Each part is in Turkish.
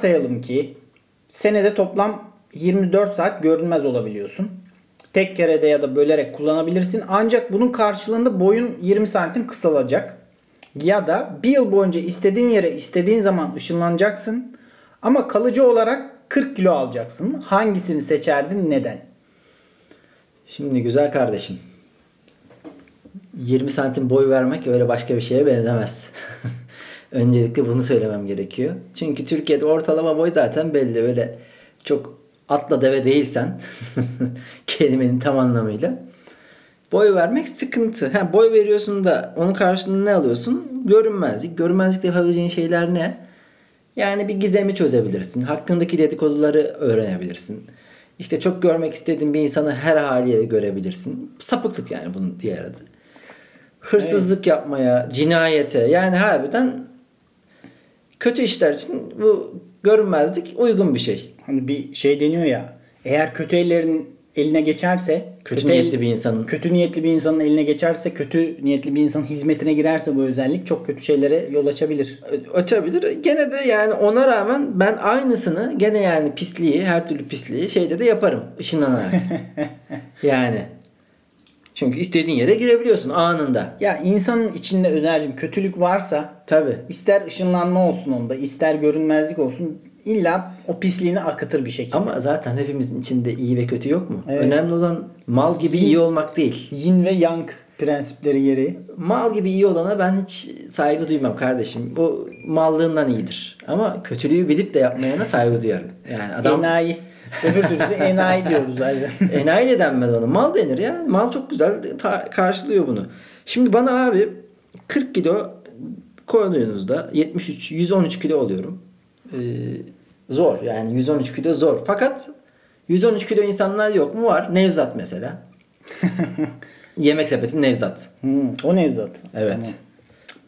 Varsayalım ki senede toplam 24 saat görünmez olabiliyorsun. Tek kerede ya da bölerek kullanabilirsin. Ancak bunun karşılığında boyun 20 santim kısalacak. Ya da bir yıl boyunca istediğin yere istediğin zaman ışınlanacaksın. Ama kalıcı olarak 40 kilo alacaksın. Hangisini seçerdin neden? Şimdi güzel kardeşim. 20 santim boy vermek öyle başka bir şeye benzemez. Öncelikle bunu söylemem gerekiyor. Çünkü Türkiye'de ortalama boy zaten belli. Öyle çok atla deve değilsen kelimenin tam anlamıyla. Boy vermek sıkıntı. Ha, boy veriyorsun da onun karşılığında ne alıyorsun? Görünmezlik. Görünmezlikle yapabileceğin şeyler ne? Yani bir gizemi çözebilirsin. Hakkındaki dedikoduları öğrenebilirsin. İşte çok görmek istediğin bir insanı her haliyle görebilirsin. Sapıklık yani bunun diğer adı. Hırsızlık yapmaya, cinayete yani harbiden kötü işler için bu görünmezlik uygun bir şey. Hani bir şey deniyor ya. Eğer kötü ellerin eline geçerse Kötü niyetli el- bir insanın. kötü niyetli bir insanın eline geçerse kötü niyetli bir insanın hizmetine girerse bu özellik çok kötü şeylere yol açabilir. açabilir. Gene de yani ona rağmen ben aynısını gene yani pisliği, her türlü pisliği şeyde de yaparım ışınlanarak. yani. Çünkü istediğin yere girebiliyorsun anında. Ya insanın içinde özellikle kötülük varsa Tabi. ister ışınlanma olsun onda ister görünmezlik olsun illa o pisliğini akıtır bir şekilde. Ama zaten hepimizin içinde iyi ve kötü yok mu? Evet. Önemli olan mal gibi iyi olmak değil. Yin ve yang prensipleri gereği. Mal gibi iyi olana ben hiç saygı duymam kardeşim. Bu mallığından iyidir. Ama kötülüğü bilip de yapmayana saygı duyarım. Yani adam Enayi. Öbür türlü enayi diyoruz zaten. Enayi de denmez ona. Mal denir ya. Mal çok güzel ta- karşılıyor bunu. Şimdi bana abi 40 kilo koyduğunuzda 73 113 kilo oluyorum. Ee, zor yani 113 kilo zor. Fakat 113 kilo insanlar yok mu? Var. Nevzat mesela. Yemek sepeti Nevzat. Hmm, o Nevzat. Evet. Tamam.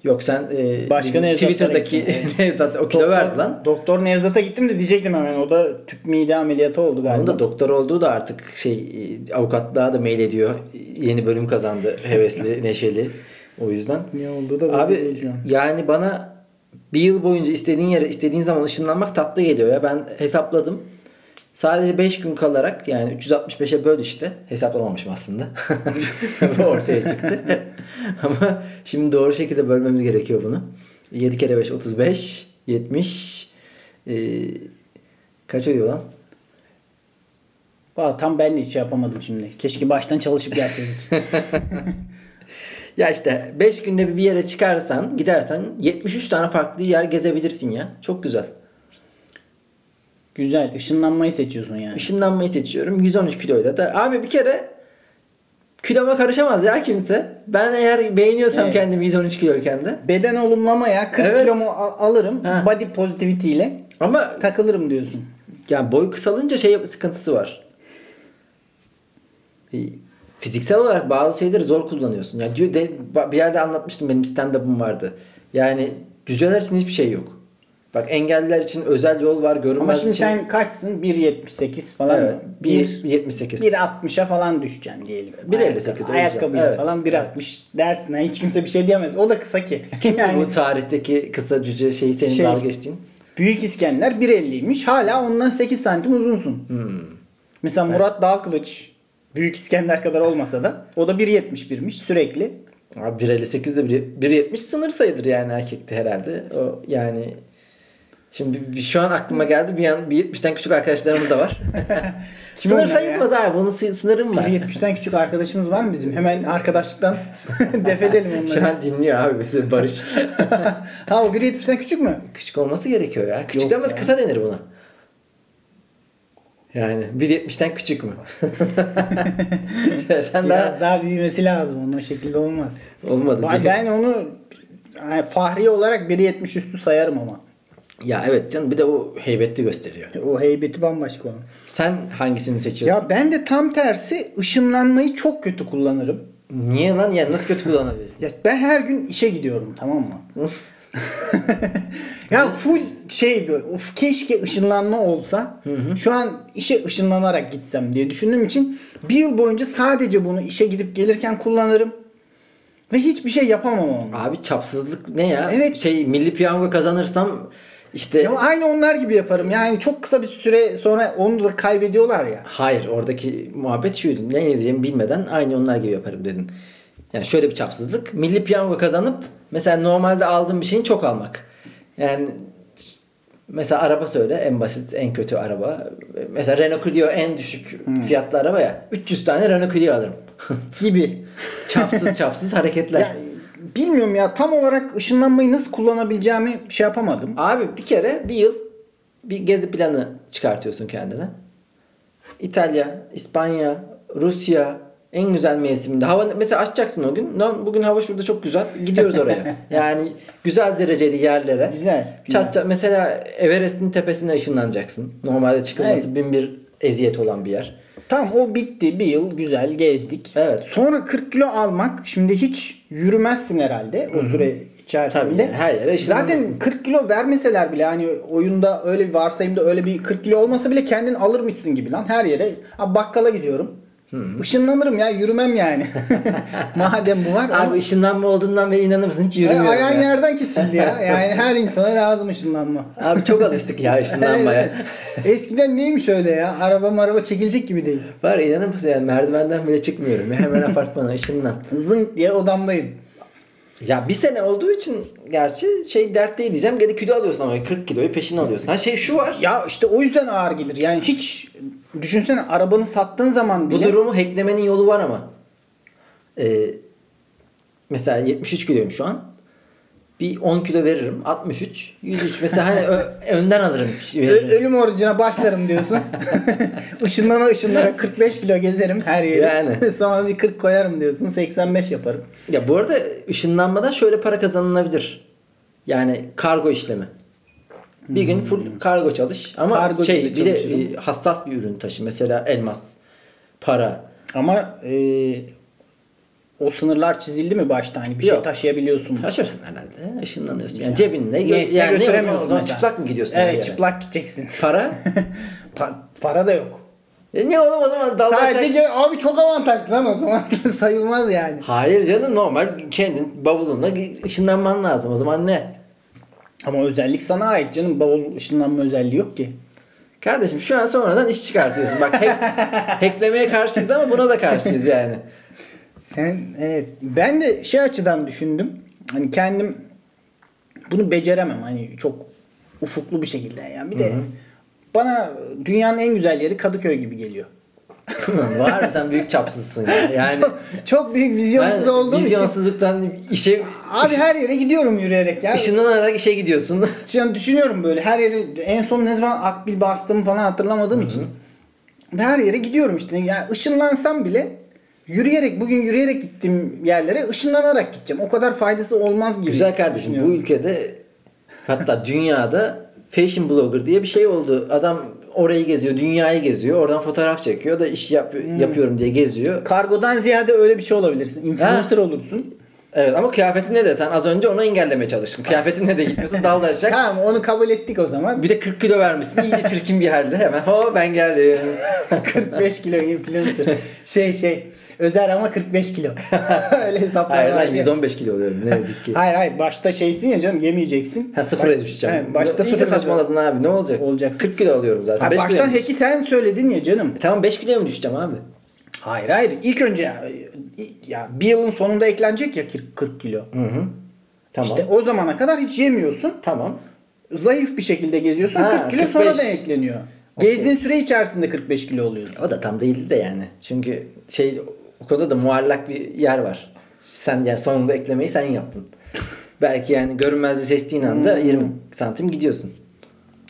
Yok sen e, Başka Twitter'daki. Nevzat o kilo verdi lan. Doktor Nevzat'a gittim de diyecektim hemen. O da tüp mide ameliyatı oldu galiba. Onun da doktor olduğu da artık şey e, avukatlığa da mail ediyor. Yeni bölüm kazandı. Hevesli, neşeli. O yüzden. Ne olduğu da Abi an. yani bana bir yıl boyunca istediğin yere istediğin zaman ışınlanmak tatlı geliyor ya. Ben hesapladım. Sadece 5 gün kalarak yani 365'e böl işte. Hesaplamamışım aslında. Bu ortaya çıktı. Ama şimdi doğru şekilde bölmemiz gerekiyor bunu. 7 kere 5 35 70 e, kaç ediyor lan? Valla tam ben hiç şey yapamadım şimdi. Keşke baştan çalışıp gelseydik. Ya işte 5 günde bir bir yere çıkarsan gidersen 73 tane farklı yer gezebilirsin ya. Çok güzel. Güzel. ışınlanmayı seçiyorsun yani. Işınlanmayı seçiyorum. 113 kiloyla da. Abi bir kere kiloma karışamaz ya kimse. Ben eğer beğeniyorsam Evet. kendimi 113 kiloyken de. Beden olumlamaya 40 Evet. kilomu al- alırım. Ha. Body positivity ile Ama takılırım diyorsun. yani boy kısalınca şey sıkıntısı var. E, Fiziksel olarak bazı şeyleri zor kullanıyorsun. Yani diyor de, bir yerde anlatmıştım benim stand-up'ım vardı. Yani cüceler için hiçbir şey yok. Bak engelliler için özel yol var. Görünmez Ama şimdi için. sen kaçsın? 1.78 falan Evet. mı? 1.78. 1.60'a falan düşeceksin diyelim. 1.58 Ayakkabı- olacağım. Ayakkabıyla Evet. falan 1.60 dersin. Ha, hiç kimse bir şey diyemez. O da kısa ki. yani Bu tarihteki kısa cüce şeyi senin Şey- dalga geçtiğin. Büyük İskender 1.50'ymiş. Hala ondan 8 santim uzunsun. Hmm. Mesela Murat Dalkılıç Büyük İskender kadar olmasa da o da 1.71'miş sürekli. Abi 1.58 de 1.70 sınır sayıdır yani erkekte herhalde. O yani Şimdi bir- bir- şu an aklıma geldi bir an bir 70'ten küçük arkadaşlarımız da var. Kim Sınır sayılmaz abi. Bunun sı- sınırım var. 1.70'den küçük arkadaşımız var mı bizim? Hemen arkadaşlıktan defedelim Şu onları. an dinliyor abi bizi Barış. ha o 1.70'den küçük mü? küçük olması gerekiyor ya. Küçük Yok denmez ya. kısa denir buna. Yani 1.70'ten küçük mü? Sen Biraz daha daha büyümesi lazım. Onun o şekilde olmaz. olmadı. Ben, ben onu yani fahri olarak 1.70 üstü sayarım ama. Ya evet canım bir de o heybetli gösteriyor. O heybeti bambaşka onun. Sen hangisini seçiyorsun? Ya ben de tam tersi ışınlanmayı çok kötü kullanırım. Niye lan? Ya nasıl kötü kullanabilirsin? Ya ben her gün işe gidiyorum tamam mı? ya full şey böyle of keşke ışınlanma olsa. Şu an işe ışınlanarak gitsem diye düşündüğüm için bir yıl boyunca sadece bunu işe gidip gelirken kullanırım. Ve hiçbir şey yapamam onunla. Abi çapsızlık ne ya? Evet. Şey milli piyango kazanırsam İşte Ya aynı onlar gibi yaparım. Yani çok kısa bir süre sonra onu da kaybediyorlar ya. hayır oradaki muhabbet şuydu. Ne yiyeceğimi bilmeden aynı onlar gibi yaparım dedin. Yani şöyle bir çapsızlık. Milli piyango kazanıp mesela normalde aldığın bir şeyin çok almak. Yani mesela araba söyle en basit en kötü araba. Mesela Renault Clio en düşük fiyatlı araba ya. 300 tane Renault Clio alırım. gibi. çapsız çapsız hareketler. Ya bilmiyorum ya tam olarak ışınlanmayı nasıl kullanabileceğimi şey yapamadım. Abi bir kere bir yıl bir gezi planı çıkartıyorsun kendine. İtalya, İspanya, Rusya en güzel mevsiminde. Hava mesela açacaksın o gün. Lan bugün hava şurada çok güzel. Gidiyoruz oraya. yani güzel dereceli yerlere. Güzel, güzel. Çat mesela Everest'in tepesine ışınlanacaksın. Normalde çıkılması bin bir eziyet olan bir yer. Tamam o bitti. Bir yıl güzel gezdik. Evet. Sonra 40 kilo almak şimdi hiç yürümezsin herhalde o süre içerisinde. Tabii yani her yere. Zaten 40 kilo vermeseler bile hani oyunda öyle bir varsayımda öyle bir 40 kilo olmasa bile kendin alırmışsın gibi lan her yere. Abi bakkala gidiyorum. Işınlanırım ya yürümem yani. Madem bu var. Abi ışınlanma olduğundan beri inanır mısın? Hiç yürümüyorum. Ayağın ya. yerden kesildi ya. Yani her insana lazım ışınlanma. Abi çok alıştık ya ışınlanmaya. Eskiden neymiş öyle ya? Araba araba çekilecek gibi değil. Var inanır mısın yani merdivenden bile çıkmıyorum. Hemen apartmana ışınlan. Zınk diye odamdayım. Ya bir sene olduğu için gerçi şey dert değil diyeceğim. Gene kilo alıyorsun ama 40 kiloyu peşine alıyorsun. Ha şey şu var. Ya işte o yüzden ağır gelir. Yani hiç düşünsene arabanı sattığın zaman Bu bile durumu hacklemenin yolu var ama. Ee, mesela 73 kiloyum şu an. Bir 10 kilo veririm. 63, 103. Mesela hani ö- önden alırım. Ö- ölüm orucuna başlarım diyorsun. Işınlana ışınlara 45 kilo gezerim her yere. Yani. Sonra bir 40 koyarım diyorsun. 85 yaparım. Ya bu arada ışınlanmadan şöyle para kazanılabilir. Yani kargo işlemi. Bir gün full kargo çalış ama Hmm. Kargo şey bir de e, hassas bir ürün taşı. Mesela elmas, para. Ama e, o sınırlar çizildi mi başta? Hani bir şey Yok. taşıyabiliyorsun. Taşırsın herhalde. Işınlanıyorsun. Yani cebinde. Yani ne o zaman, götüremiyorsun o zaman çıplak mı gidiyorsun? Evet çıplak gideceksin. Para? Pa- para da yok. E ne oğlum o zaman dalgaçlar... Sadece ge- abi çok avantajlı lan o zaman. Sayılmaz yani. Hayır canım normal kendin bavulunla ışınlanman lazım. O zaman ne? Ama özellik sana ait canım. Bavul ışınlanma özelliği yok ki. Kardeşim şu an sonradan iş çıkartıyorsun. Bak hack, hacklemeye karşıyız ama buna da karşıyız yani. Sen evet. Ben de şey açıdan düşündüm. Hani kendim bunu beceremem. Hani çok ufuklu bir şekilde yani. Bir de bana dünyanın en güzel yeri Kadıköy gibi geliyor. Var sen büyük çapsızsın ya. Yani çok, çok büyük vizyonsuz olduğum için. vizyonsuzluktan işe Abi her yere gidiyorum yürüyerek ya. ışınlanarak işe gidiyorsun. Şimdi düşünüyorum böyle her yere en son ne zaman akbil bastığımı falan hatırlamadığım için. Ve her yere gidiyorum işte. Yani ışınlansam bile yürüyerek bugün yürüyerek gittiğim yerlere ışınlanarak gideceğim. O kadar faydası olmaz gibi. Güzel kardeşim bu ülkede hatta dünyada fashion blogger diye bir şey oldu. Adam orayı geziyor, dünyayı geziyor. Oradan fotoğraf çekiyor da iş yap- yapıyorum diye geziyor. Kargodan ziyade öyle bir şey olabilirsin. Influencer olursun. Evet ama kıyafetin ne de sen az önce onu engellemeye çalıştın. Kıyafetin ne de gitmiyorsun dalda aşağı. Tamam onu kabul ettik o zaman. Bir de 40 kilo vermişsin. iyice çirkin bir halde. Hemen ho ben geldim. 45 kilo influencer. şey şey. Özer ama 45 kilo. öyle hesaplar Hayır var ya. 115 kilo oluyorum ne yazık ki. Hayır hayır başta şeysin ya canım yemeyeceksin. Ha sıfıra Bak- düşeceğim. Evet, başta sıfıra saçmaladın abi ne olacak? Olacaksın. 40 kilo alıyorum zaten. Ha, 5 baştan kilo mu? heki sen söyledin ya canım. E tamam 5 kiloya mı düşeceğim abi? Hayır hayır. İlk önce ya, ya bir yılın sonunda eklenecek ya 40, 40 kilo. Hı hı. Tamam. İşte o zamana kadar hiç yemiyorsun. Tamam. Zayıf bir şekilde geziyorsun. Ha, 40 kilo 45. sonra da ekleniyor. Gezdiğin süre içerisinde 45 kilo oluyorsun. O da tam değildi de yani. Çünkü şey o konuda da muallak bir yer var. Sen yani sonunda eklemeyi sen yaptın. Belki yani görünmezliği seçtiğin anda Hmm. 20 santim gidiyorsun.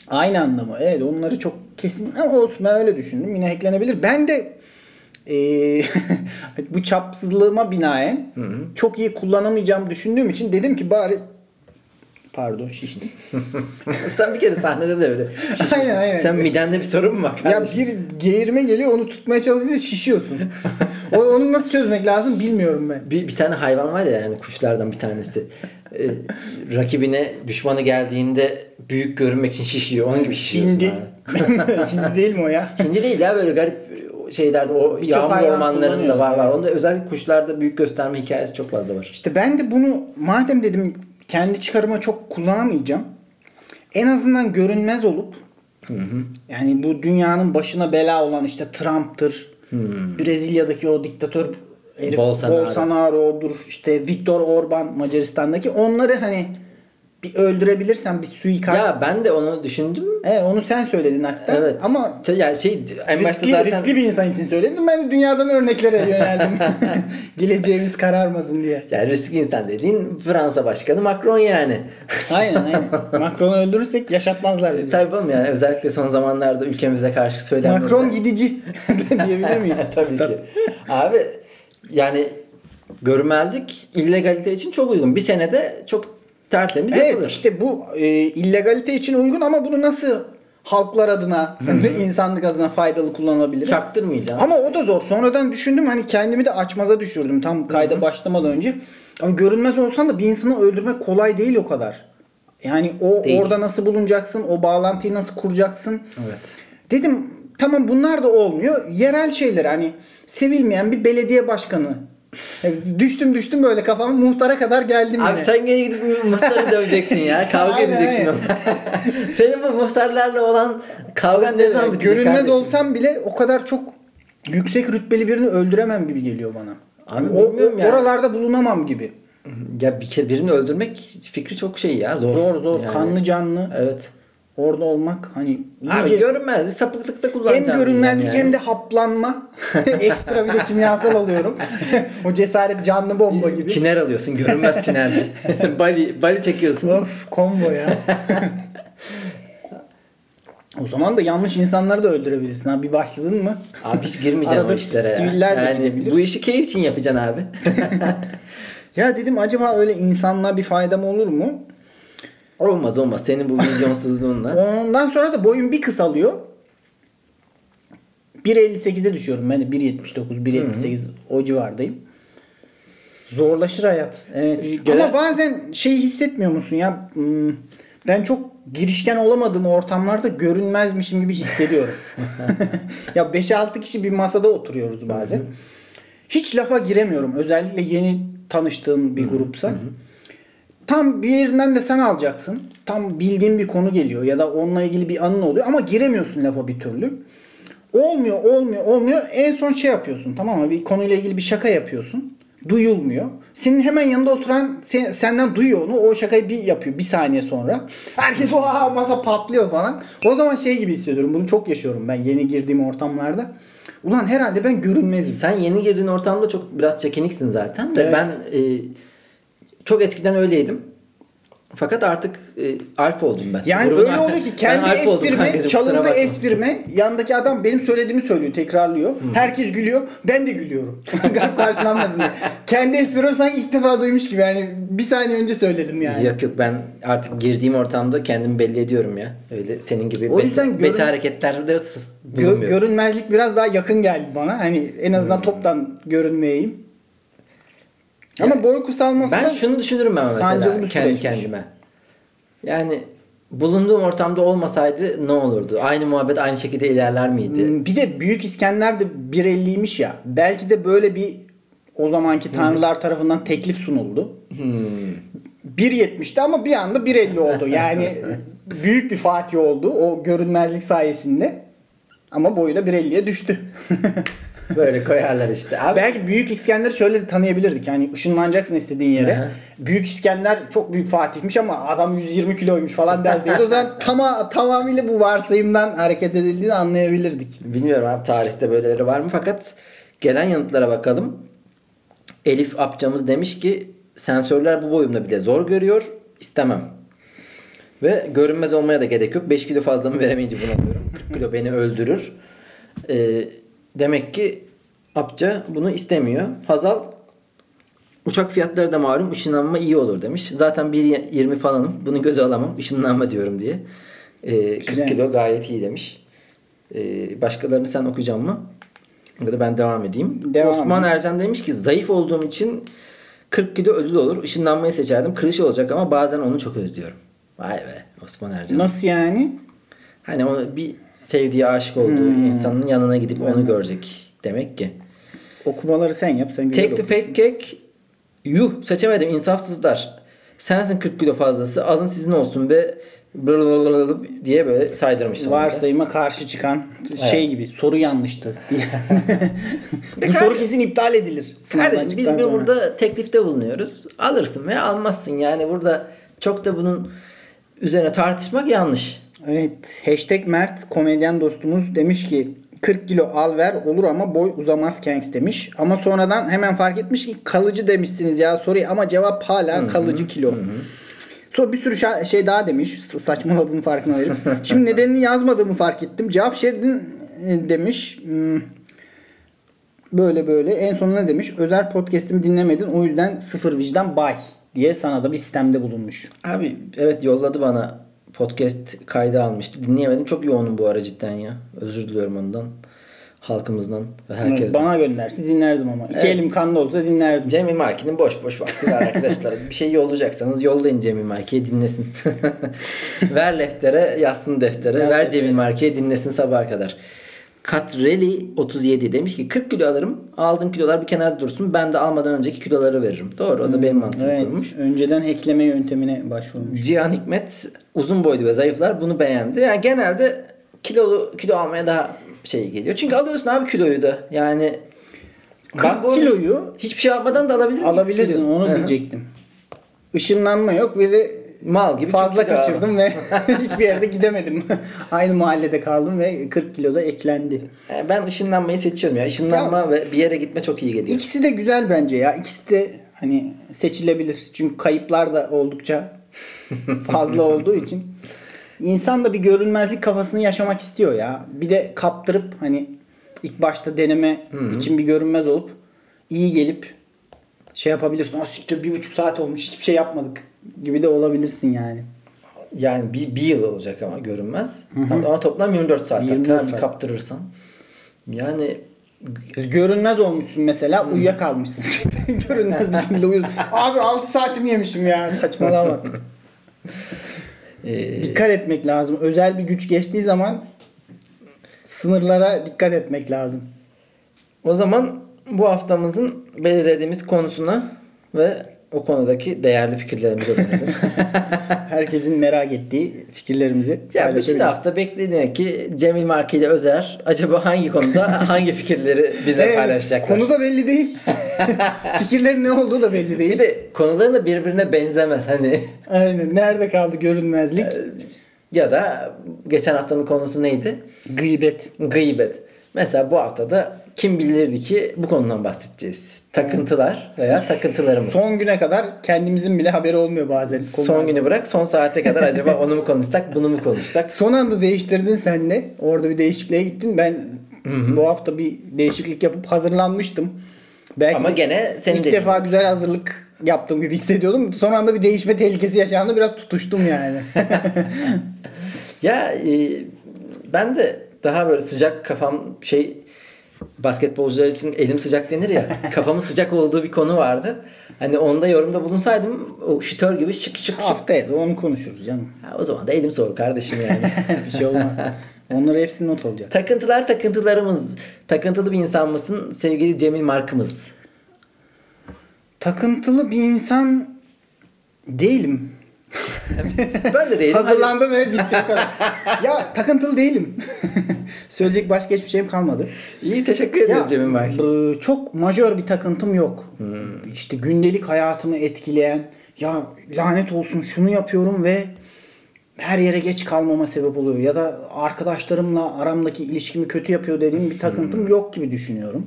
Aynı anlamı. Evet onları çok kesin ama olsun ben öyle düşündüm. Yine eklenebilir. Ben de eee, bu çapsızlığıma binaen çok iyi kullanamayacağımı düşündüğüm için dedim ki bari pardon şiştim. sen bir kere sahnede de öyle şişmişsin. Aynen, aynen. Sen midende bir sorun mu var ya kardeşim? bir geğirme geliyor onu tutmaya çalışınca şişiyorsun. o, onu nasıl çözmek lazım bilmiyorum ben. Bir, bir tane hayvan var ya yani kuşlardan bir tanesi. Ee, rakibine düşmanı geldiğinde büyük görünmek için şişiyor. Onun gibi şişiyorsun Hindi. Hindi değil mi o ya? Hindi değil ya böyle garip şeylerde o Birçok yağmur ormanlarında var var. Onda özellikle kuşlarda büyük gösterme hikayesi çok fazla var. İşte ben de bunu madem dedim kendi çıkarıma çok kullanamayacağım. en azından görünmez olup yani bu dünyanın başına bela olan işte Trump'tır. Brezilya'daki o diktatör herif Bolsonaro. Bolsonaro'dur. işte Viktor Orban Macaristan'daki onları hani bir öldürebilirsen bir suikast. Ya ben de onu düşündüm. Evet, onu sen söyledin hatta. Evet. Ama Şey- yani şey en başta riskli, zaten riskli bir insan için söyledim. Ben de dünyadan örneklere yöneldim. Geleceğimiz kararmasın diye. yani riskli insan dediğin Fransa Başkanı Macron yani. Aynen aynen. Macron'u öldürürsek yaşatmazlar bizi. Tabii oğlum yani özellikle son zamanlarda ülkemize karşı söylenmeler. Macron gidici diyebilir miyiz? Tabii ki. Abi yani görünmezlik illegalite için çok uygun. Bir senede çok tertemiz Evet yapılır. işte bu e, illegalite için uygun ama bunu nasıl halklar adına, insanlık adına faydalı kullanabilir? Çaktırmayacağım. Ama o da zor. Sonradan düşündüm hani kendimi de açmaza düşürdüm tam kayda başlamadan önce. Ama görünmez olsan da bir insanı öldürmek kolay değil o kadar. Yani o Değil. orada nasıl bulunacaksın, o bağlantıyı nasıl kuracaksın? Evet. Dedim tamam bunlar da olmuyor. Yerel şeyler hani sevilmeyen bir belediye başkanı. Yani düştüm düştüm böyle kafam muhtara kadar geldim Abi yine. sen gene gidip muhtarı döveceksin ya. Kavga Aynen, edeceksin aynen. Senin bu muhtarlarla olan kavgan ne zaman bitecek Görünmez kardeşim? olsam bile o kadar çok yüksek rütbeli birini öldüremem gibi geliyor bana. Abi o, bilmiyorum yani. oralarda bulunamam gibi. Ya bir kere birini öldürmek fikri çok şey ya zor. Zor zor Yani. kanlı canlı Evet. Orada olmak hani Abi görünmezliği sapıklıkta hem kullanacağım görünmezlik diyeceğim yani. hem de haplanma. Ekstra bir de kimyasal alıyorum. o cesaret canlı bomba gibi. Tiner alıyorsun görünmez tinerci. bali, bali çekiyorsun. Of combo ya. o zaman da yanlış insanları da öldürebilirsin. Ha, bir başladın mı? Abi hiç girmeyeceksin Arada o işlere ya. siviller de yani gidebilir. bu işi keyif için yapacaksın abi. Ya dedim acaba öyle insanlığa bir faydam olur mu? Olmaz olmaz. Senin bu vizyonsuzluğunla. Ondan sonra da boyum bir kısalıyor. 1.58'e düşüyorum ben de 1.79 1.78 o civardayım. Zorlaşır hayat. Evet. Gene- Ama bazen şey hissetmiyor musun ya? Hmm, Ben çok girişken olamadığım ortamlarda görünmezmişim gibi hissediyorum. ya 5-6 kişi bir masada oturuyoruz bazen. Hiç lafa giremiyorum. Özellikle yeni tanıştığın bir grupsa. Tam bir yerinden de sen alacaksın. Tam bildiğin bir konu geliyor ya da onunla ilgili bir anın oluyor ama giremiyorsun lafa bir türlü. Olmuyor, olmuyor, olmuyor. En son şey yapıyorsun tamam mı? Bir konuyla ilgili bir şaka yapıyorsun. Duyulmuyor. Senin hemen yanında oturan sen- senden duyuyor onu. O şakayı bir yapıyor bir saniye sonra. Herkes o masa patlıyor falan. O zaman şey gibi hissediyorum. Bunu çok yaşıyorum ben yeni girdiğim ortamlarda. Ulan herhalde ben görünmezim. Sen yeni girdiğin ortamda çok biraz çekiniksin zaten de Evet. ben e, çok eskiden öyleydim. Fakat artık e, alfa oldum ben. Yani Grubun öyle oluyor ki kendi esprime, çalındı esprime yandaki adam benim söylediğimi söylüyor, tekrarlıyor. Herkes gülüyor, ben de gülüyorum. Karşılanmasın diye. Kendi esprimi sanki ilk defa duymuş gibi yani bir saniye önce söyledim yani. Yok yok ben artık girdiğim ortamda kendimi belli ediyorum ya. Öyle senin gibi O yüzden görün- beta hareketlerde Gö- görünmezlik biraz daha yakın geldi bana. Hani en azından toptan görünmeyeyim. Ama boy kısalması ben şunu düşünürüm sancılı mesela kendi kendime. Yani bulunduğum ortamda olmasaydı ne olurdu? Aynı muhabbet aynı şekilde ilerler miydi? Hmm, Bir de Büyük İskender de 1.50'ymiş ya. Belki de böyle bir o zamanki tanrılar tarafından teklif sunuldu. Hmm. 1.70'ti ama bir anda 1.50 oldu. Yani büyük bir Fatih oldu o görünmezlik sayesinde. Ama boyu da 1.50'ye düştü. Böyle koyarlar işte. Abi Belki Büyük İskender'i şöyle de tanıyabilirdik. Yani ışınlanacaksın istediğin yere. Aha. Büyük İskender çok büyük Fatih'miş ama adam 120 kiloymuş falan derseydi o zaman tama, tamamıyla bu varsayımdan hareket edildiğini anlayabilirdik. Bilmiyorum abi tarihte böyleleri var mı fakat gelen yanıtlara bakalım. Elif Apcamız demiş ki sensörler bu boyumda bile zor görüyor. istemem. Ve görünmez olmaya da gerek yok. 5 kilo fazlamı veremeyince bunalıyorum. 40 kilo beni öldürür. Ee, demek ki Apca bunu istemiyor. Hazal uçak fiyatları da malum ışınlanma iyi olur demiş. Zaten 1.20 falanım. Bunu göze alamam. Işınlanma diyorum diye. Ee, 40 Güzel. kilo gayet iyi demiş. Ee, başkalarını sen okuyacaksın mı? Ya da ben devam edeyim. Devam Osman et. Ercan demiş ki zayıf olduğum için 40 kilo ödül olur. Işınlanmayı seçerdim. Kırış olacak ama bazen onu çok özlüyorum. Vay be Osman Ercan. Nasıl yani? Hani o bir sevdiği aşık olduğu Hmm. insanın yanına gidip onu görecek demek ki. Okumaları sen yap. Sen güzel Take the okursun. fake cake. Yuh seçemedim insafsızlar. Sensin 40 kilo fazlası. Alın sizin olsun ve diye böyle saydırmış. Varsayıma karşı çıkan şey gibi soru yanlıştı. Bu soru kesin iptal edilir. Kardeşim biz bir burada teklifte bulunuyoruz. Alırsın veya almazsın. Yani burada çok da bunun üzerine tartışmak yanlış. Evet. Hashtag Mert komedyen dostumuz demiş ki 40 kilo al ver olur ama boy uzamaz Kanks demiş. Ama sonradan hemen fark etmiş ki kalıcı demişsiniz ya soruyu ama cevap hala kalıcı kilo. Sonra bir sürü şey daha demiş. Saçmaladığını farkına varıp. Şimdi nedenini yazmadığımı fark ettim. Cevap şeridin e, demiş. Hmm, Böyle böyle. En son ne demiş? Özel podcast'imi dinlemedin. O yüzden sıfır vicdan bay diye sana da bir sistemde bulunmuş. Abi evet yolladı bana podcast kaydı almıştı. Dinleyemedim. Çok yoğunum bu ara cidden ya. Özür diliyorum ondan. Halkımızdan ve herkesten. Bana gönderse dinlerdim ama. İki Evet. elim kanlı olsa dinlerdim. Cemil Marki'nin boş boş vakti var arkadaşlar. bir şey yollayacaksanız yollayın Cemil Marki'ye dinlesin. Ver leftere, yazsın deftere. Yaz Ver deftere. Cemil Marki'ye dinlesin sabaha kadar. Katreli 37 demiş ki 40 kilo alırım. Aldığım kilolar bir kenarda dursun. Ben de almadan önceki kiloları veririm. Doğru o da benim mantığım Evet. kurmuş. Önceden ekleme yöntemine başvurmuş. Cihan Hikmet uzun boylu ve zayıflar bunu beğendi. Yani genelde kilolu kilo almaya daha şey geliyor. Çünkü alıyorsun abi kiloyu da. Yani 40 bu arada kiloyu hiçbir şey yapmadan da alabilir? Alabilirsin Kilo. onu diyecektim. Işınlanma yok ve de Mal gibi fazla kaçırdım ve hiçbir yerde gidemedim. Aynı mahallede kaldım ve 40 kilo da eklendi. E, Ben ışınlanmayı seçiyorum ya. Işınlanma ve bir yere gitme çok iyi geliyor. İkisi de güzel bence ya. İkisi de hani seçilebilir. Çünkü kayıplar da oldukça fazla olduğu için. İnsan da bir görünmezlik kafasını yaşamak istiyor ya. Bir de kaptırıp hani ilk başta deneme için bir görünmez olup iyi gelip şey yapabilirsin. Aa siktir bir buçuk saat olmuş hiçbir şey yapmadık gibi de olabilirsin yani. Yani bir, bir yıl olacak ama görünmez. Ama toplam 24 saat. 24 24 saat. kaptırırsan. Yani Görünmez olmuşsun mesela uyuyakalmışsın. görünmez bir şekilde uyudun. Abi 6 saatimi yemişim ya saçmalama. e, Dikkat etmek lazım. Özel bir güç geçtiği zaman sınırlara dikkat etmek lazım. o zaman bu haftamızın belirlediğimiz konusuna ve o konudaki değerli fikirlerimize dönelim. Herkesin merak ettiği fikirlerimizi ya bütün paylaşabiliriz. hafta bekleniyor ki Cemil Marki ile Özer acaba hangi konuda hangi fikirleri bizle Evet, paylaşacaklar? Konu da belli değil. Fikirlerin ne olduğu da belli Bir değil. de konuların da birbirine benzemez hani. Aynen. Nerede kaldı görünmezlik? ya da geçen haftanın konusu neydi? Gıybet. Gıybet. Mesela bu haftada kim bilirdi ki bu konudan bahsedeceğiz. Takıntılar veya takıntılarımız. Son güne kadar kendimizin bile haberi olmuyor bazen. Son günü bırak son saate kadar acaba onu mu konuşsak bunu mu konuşsak? Son anda değiştirdin sen de. Orada bir değişikliğe gittin. Ben bu hafta bir değişiklik yapıp hazırlanmıştım. Belki Ama gene senin ilk dediğin. defa güzel hazırlık yaptığım gibi hissediyordum. Son anda bir değişme tehlikesi yaşandı. Biraz tutuştum yani. Ya e, ben de daha böyle sıcak kafam şey basketbolcular için elim sıcak denir ya. kafamın sıcak olduğu bir konu vardı. Hani onda yorumda bulunsaydım o şütör gibi şık şık şık. Haftaya da onu konuşuruz canım. Ha, o zaman da elim soğur kardeşim yani. bir şey olmaz. Onları hepsini not alacak. Takıntılar takıntılarımız. Takıntılı bir insan mısın sevgili Cemil Markımız? Takıntılı bir insan değilim. Ben de değilim. Hazırlandım ve bitti ya takıntılı değilim. Söyleyecek başka hiçbir şeyim kalmadı. İyi teşekkür ederiz Cemil Mark. e, çok majör bir takıntım yok. İşte gündelik hayatımı etkileyen ya lanet olsun şunu yapıyorum ve her yere geç kalmama sebep oluyor ya da arkadaşlarımla aramdaki ilişkimi kötü yapıyor dediğim bir takıntım yok gibi düşünüyorum.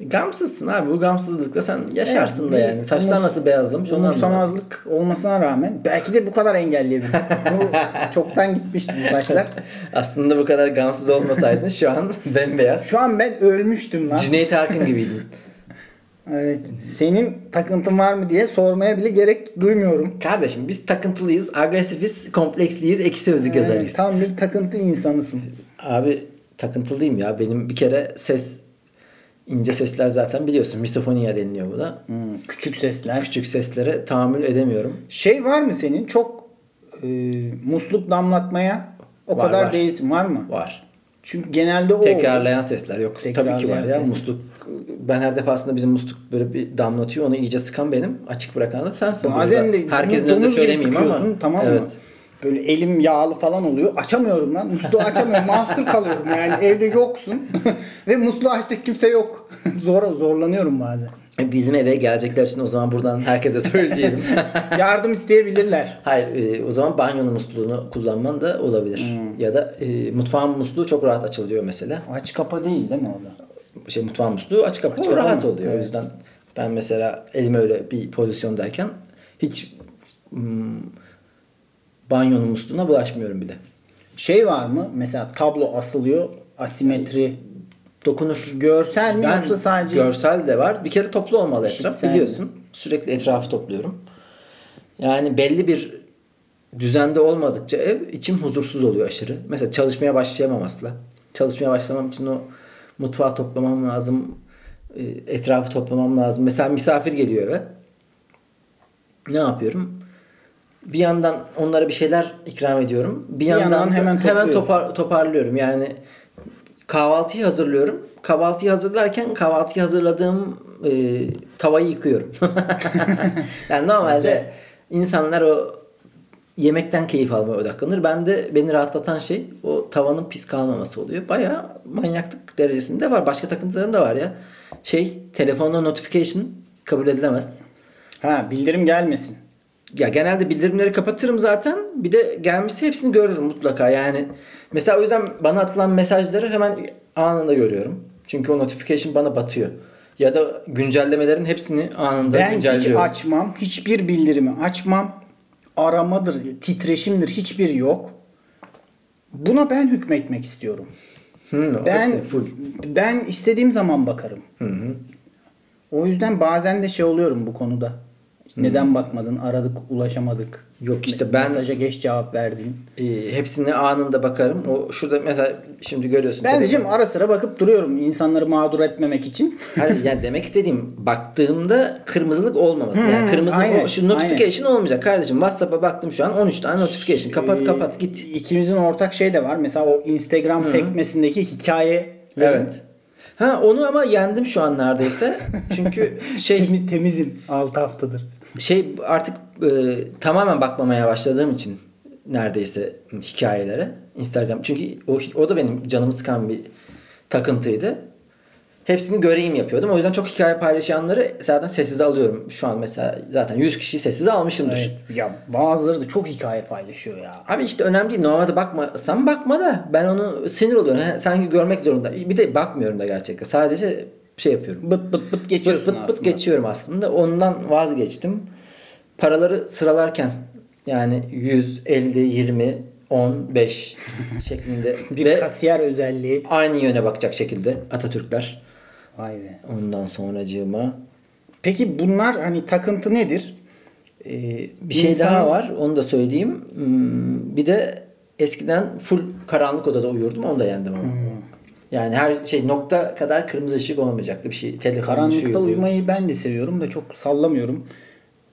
Gamsızsın abi. Bu gamsızlıkla sen yaşarsın Evet, da yani. Saçlar nasıl beyazlamış onu. Umursamazlık olmasına rağmen belki de bu kadar engelleyebilirim. bu çoktan gitmişti bu saçlar. Aslında bu kadar gamsız olmasaydın şu an bembeyaz. Şu an ben ölmüştüm lan. Cüneyt Arkın gibiydin. Evet. Senin takıntın var mı diye sormaya bile gerek duymuyorum. Kardeşim biz takıntılıyız, agresifiz, kompleksliyiz, ekşi sözlük yazarıyız. Evet, tam bir takıntı insanısın. Abi takıntılıyım ya. Benim bir kere ses ince sesler zaten biliyorsun. Misofoniya deniliyor bu da. Hmm, küçük sesler. Küçük seslere tahammül edemiyorum. Şey var mı senin? Çok e, musluk damlatmaya o Var, kadar var. değilsin. Var mı? Var. Çünkü genelde o Tekrarlayan sesler yok. Tabii ki Tekrarlayan var ya. ses. Musluk ben her defasında bizim musluk böyle bir damlatıyor. Onu iyice sıkan benim. Açık bırakan da sensin. Bazen burada. de herkesin önünde söylemeyeyim ama. tamam mı? Böyle elim yağlı falan oluyor. Açamıyorum lan. Musluğu açamıyorum. Mahsur kalıyorum yani. Evde yoksun. Ve musluğu açacak kimse yok. Zor zorlanıyorum bazen. E, Bizim eve gelecekler için o zaman buradan herkese söyleyelim. Yardım isteyebilirler. Hayır e, o zaman banyonun musluğunu kullanman da olabilir. Hmm. Ya da e, mutfağın musluğu çok rahat açılıyor mesela. Aç kapa değil değil mi orada? Şey mutfağın musluğu açık kapı Açık kapı rahat mı? oluyor. O Evet. yüzden ben mesela elime öyle bir pozisyondayken hiç hmm, banyonun musluğuna bulaşmıyorum bile. Şey var mı? Mesela tablo asılıyor. Asimetri. Dokunur. Görsel mi Ben yoksa sadece görsel de var. Bir kere toplu olmalı etraf biliyorsun. Sürekli etrafı topluyorum. Yani belli bir düzende olmadıkça ev içim huzursuz oluyor aşırı. Mesela çalışmaya başlayamam asla. Çalışmaya başlamam için o mutfağı toplamam lazım. e, Etrafı toplamam lazım. Mesela misafir geliyor eve. Ne yapıyorum? Bir yandan onlara bir şeyler ikram ediyorum. Bir, yandan, yandan da hemen hemen, topar, toparlıyorum. Yani kahvaltıyı hazırlıyorum. Kahvaltıyı hazırlarken kahvaltıyı hazırladığım e, tavayı yıkıyorum. yani normalde insanlar o yemekten keyif almaya odaklanır. Ben de beni rahatlatan şey o tavanın pis kalmaması oluyor. Bayağı manyaklık derecesinde var. Başka takıntılarım da var ya. Şey telefonda notification kabul edilemez. ha bildirim gelmesin. Ya genelde bildirimleri kapatırım zaten. Bir de gelmişse hepsini görürüm mutlaka. Yani mesela o yüzden bana atılan mesajları hemen anında görüyorum. Çünkü o notification bana batıyor. Ya da güncellemelerin hepsini anında Ben hiç güncelliyorum. açmam. Hiçbir bildirimi açmam. Aramadır, titreşimdir hiçbir yok. Buna ben hükmetmek istiyorum. Hı, Ben ben istediğim zaman bakarım. O yüzden bazen de şey oluyorum bu konuda. Neden bakmadın? Aradık, ulaşamadık. Yok işte ben- mesaja geç cevap verdin. Ee, hepsine anında bakarım. O şurada mesela şimdi görüyorsun. Ben diyeceğim ara sıra bakıp duruyorum insanları mağdur etmemek için. Hayır yani demek istediğim baktığımda kırmızılık olmaması. yani kırmızı aynen, o- şu notification olmayacak kardeşim. WhatsApp'a baktım şu an 13 tane notification. Kapat Ee, kapat git. İkimizin ortak şey de var. Mesela o Instagram sekmesindeki hikaye Evet. Ha onu ama yendim şu an neredeyse. Çünkü şey Temiz, temizim 6 haftadır. Şey artık e, tamamen bakmamaya başladığım için neredeyse hikayelere Instagram. Çünkü o, o da benim canımı sıkan bir takıntıydı. Hepsini göreyim yapıyordum. O yüzden çok hikaye paylaşanları zaten sessize alıyorum. Şu an mesela zaten 100 kişiyi sessize almışımdır. Evet. Ya bazıları da çok hikaye paylaşıyor ya. Abi işte önemli değil. Normalde bakmasam bakma da ben onu sinir oluyorum. He, sanki görmek zorunda. Bir de bakmıyorum da gerçekten. Sadece şey yapıyorum. Bıt bıt bıt geçiyorsun Bıt bıt bıt aslında. geçiyorum aslında. Ondan vazgeçtim. Paraları sıralarken yani 100, 50, 20, 10, 5 şeklinde Bir ve kasiyer özelliği. aynı yöne bakacak şekilde Atatürkler. Vay be. Ondan sonracığıma Peki bunlar hani takıntı nedir? Ee, bir şey insanın- daha var. Onu da söyleyeyim. Hmm, Bir de eskiden full karanlık odada uyurdum. Onu da yendim ama. Hmm. Yani her şey nokta kadar kırmızı ışık olmayacaktı bir şey. Telefon Karanlıkta oluyor. uyumayı ben de seviyorum da çok sallamıyorum.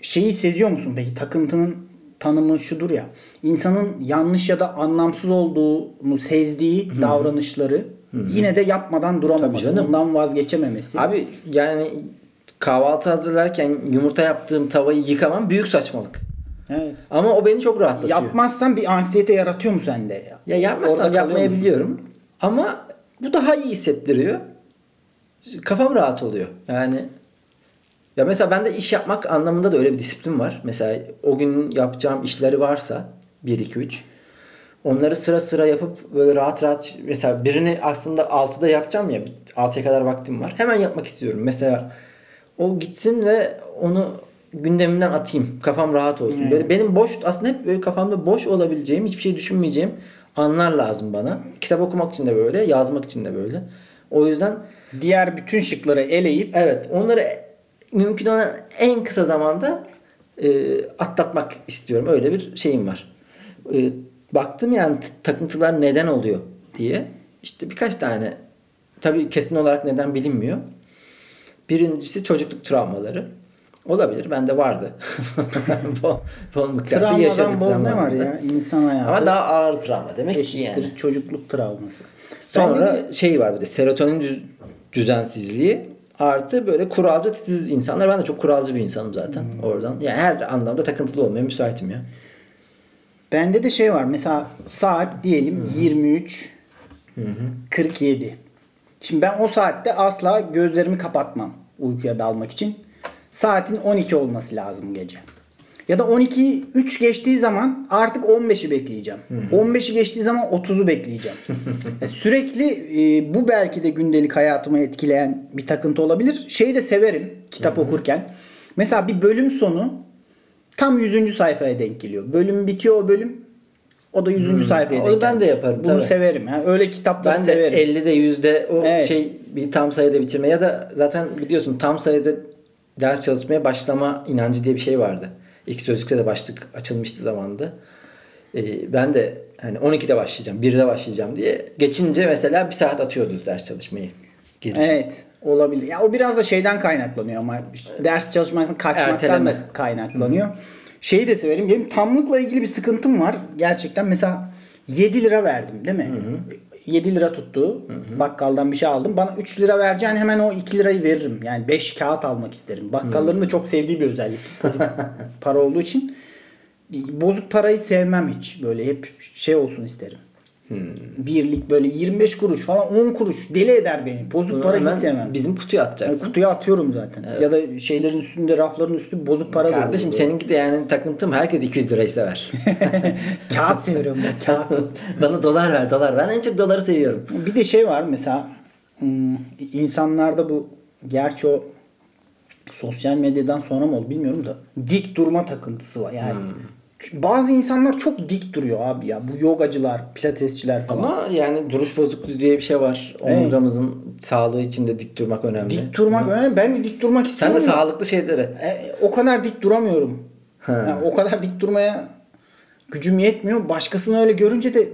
Şeyi seziyor musun peki? Takıntının tanımı şudur ya. İnsanın yanlış ya da anlamsız olduğunu sezdiği davranışları yine de yapmadan duramaması. Bundan vazgeçememesi. Abi yani kahvaltı hazırlarken yumurta yaptığım tavayı yıkamam büyük saçmalık. Evet. Ama o beni çok rahatlatıyor. Yapmazsan bir anksiyete yaratıyor mu sende ya? Ya yapmazsam yapmayabiliyorum. Ama bu daha iyi hissettiriyor. Kafam rahat oluyor. Yani ya mesela bende iş yapmak anlamında da öyle bir disiplin var. Mesela o gün yapacağım işleri varsa 1 2 3 onları sıra sıra yapıp böyle rahat rahat mesela birini aslında 6'da yapacağım ya 6'ya kadar vaktim var. Hemen yapmak istiyorum. Mesela o gitsin ve onu gündemimden atayım. Kafam rahat olsun. Böyle benim boş aslında hep böyle kafamda boş olabileceğim, hiçbir şey düşünmeyeceğim anlar lazım bana. Kitap okumak için de böyle, yazmak için de böyle. O yüzden Diğer bütün şıkları eleyip evet onları mümkün olan en kısa zamanda e, atlatmak istiyorum. Öyle bir şeyim var. E, baktım yani takıntılar neden oluyor diye. İşte birkaç tane tabii kesin olarak neden bilinmiyor. Birincisi çocukluk travmaları. Olabilir. Bende vardı. bol, bol miktarda yaşadık bol ne zamanında. var ya? İnsan hayatı. Ama daha ağır travma demek ki yani. çocukluk travması. Sonra de- şey var bir de serotonin düz- düzensizliği artı böyle kuralcı titiz insanlar. Ben de çok kuralcı bir insanım zaten Hmm. oradan. Yani her anlamda takıntılı olmaya müsaitim ya. Bende de şey var. Mesela saat diyelim 23 47. Şimdi ben o saatte asla gözlerimi kapatmam uykuya dalmak için. Saatin 12 olması lazım gece. Ya da 12 3 geçtiği zaman artık 15'i bekleyeceğim. 15'i geçtiği zaman 30'u bekleyeceğim. Ya sürekli e, bu belki de gündelik hayatımı etkileyen bir takıntı olabilir. Şeyi de severim kitap okurken. Mesela bir bölüm sonu tam 100. sayfaya denk geliyor. Bölüm bitiyor o bölüm. O da 100. sayfaya Onu denk ben de yaparım, Bunu tabii. severim. Yani öyle kitapları Ben de severim. 50'de yüzde o Evet. şey bir tam sayıda bitirme ya da zaten biliyorsun tam sayıda ders çalışmaya başlama inancı diye bir şey vardı. İlk sözlükte de başlık açılmıştı zamanında. Ee, ben de hani 12'de başlayacağım, 1'de başlayacağım diye geçince mesela bir saat atıyordu ders çalışmayı. Giriş. Evet olabilir. Ya o biraz da şeyden kaynaklanıyor ama işte ders çalışmaktan kaçmaktan Erteleme. da kaynaklanıyor. Şeyi de severim. Benim tamlıkla ilgili bir sıkıntım var. Gerçekten mesela 7 lira verdim değil mi? 7 lira tuttu. Bakkaldan bir şey aldım. Bana 3 lira vereceğin hemen o 2 lirayı veririm. Yani 5 kağıt almak isterim. Bakkalların da çok sevdiği bir özellik. Bozuk para olduğu için. Bozuk parayı sevmem hiç. Böyle hep şey olsun isterim. Birlik böyle 25 kuruş falan 10 kuruş deli eder beni. Bozuk para sevmem. Bizim kutuya Yani atacaksın. kutuya atıyorum zaten. Ya da şeylerin üstünde rafların üstü bozuk para Kardeşim dolu. seninki de yani takıntım herkes 200 lirayı sever. Kağıt seviyorum ben kağıt. Bana dolar ver dolar. Ben en çok doları seviyorum. bir de şey var mesela hmm, insanlarda bu gerçi o sosyal medyadan sonra mı oldu bilmiyorum da dik durma takıntısı var yani. Bazı insanlar çok dik duruyor abi ya. Bu yogacılar, pilatesçiler falan. Ama yani duruş bozukluğu diye bir şey var. Evet. Omurgamızın sağlığı için de dik durmak önemli. dik durmak önemli. Ben de dik durmak Sen istiyorum. de da- sağlıklı şeyleri. E, o kadar dik duramıyorum. Yani o kadar dik durmaya gücüm yetmiyor. Başkasını öyle görünce de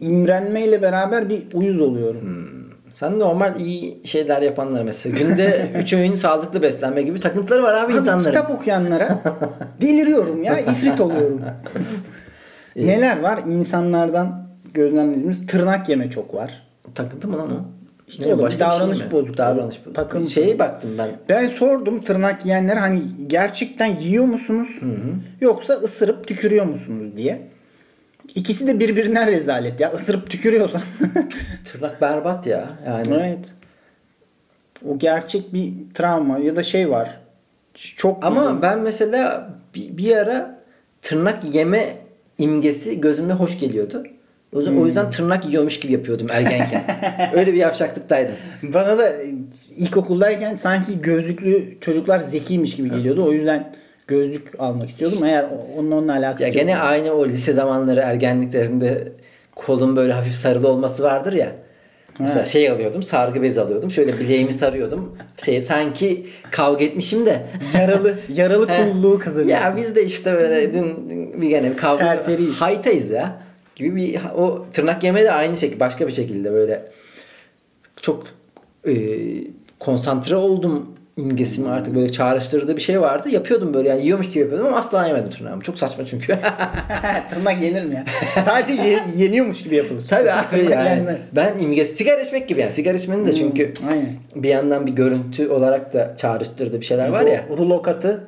imrenmeyle beraber bir uyuz oluyorum. Sen normal iyi şeyler yapanlar mesela. Günde 3 öğün sağlıklı beslenme gibi takıntıları var abi, Abi insanların. kitap okuyanlara deliriyorum ya. ifrit oluyorum. Neler var? İnsanlardan gözlemlediğimiz tırnak yeme çok var. Takıntı mı lan o? İşte Ne, başka bir davranış şey bozukluğu. Davranış bozukluğu. Takıntı. Şeye baktım ben. Ben sordum tırnak yiyenlere hani gerçekten yiyor musunuz yoksa ısırıp tükürüyor musunuz diye. İkisi de birbirinden rezalet ya. Isırıp tükürüyorsan. Tırnak berbat ya. Yani evet. O gerçek bir travma ya da şey var. Çok Ama duydum. ben mesela bir, bir ara tırnak yeme imgesi gözüme hoş geliyordu. O yüzden, o yüzden tırnak yiyormuş gibi yapıyordum ergenken. Öyle bir yavşaklıktaydım. Bana da ilkokuldayken sanki gözlüklü çocuklar zekiymiş gibi geliyordu. O yüzden gözlük almak istiyordum. Eğer onun onunla alakası Ya yok. gene aynı o lise zamanları ergenliklerinde kolun böyle hafif sarılı olması vardır ya. Mesela şey alıyordum, sargı bez alıyordum. Şöyle bileğimi sarıyordum. Şey sanki kavga etmişim de. yaralı yaralı kulluğu kazanıyorsun. ya biz de işte böyle dün bir gene bir kavga Serseriyiz. haytayız ya. Gibi bir o tırnak yeme de aynı şekilde başka bir şekilde böyle çok e, konsantre oldum imgesimi artık böyle çağrıştırdığı bir şey vardı. Yapıyordum böyle yani yiyormuş gibi yapıyordum ama asla yemedim tırnağımı. Çok saçma çünkü. Tırnak yenir mi ya? Sadece ye- yeniyormuş gibi yapılır. Tabii abi yani. yenmez. Ben imge sigara içmek gibi yani. Sigara içmenin de çünkü aynen. bir yandan bir görüntü olarak da çağrıştırdığı bir şeyler var ya. O rulo katı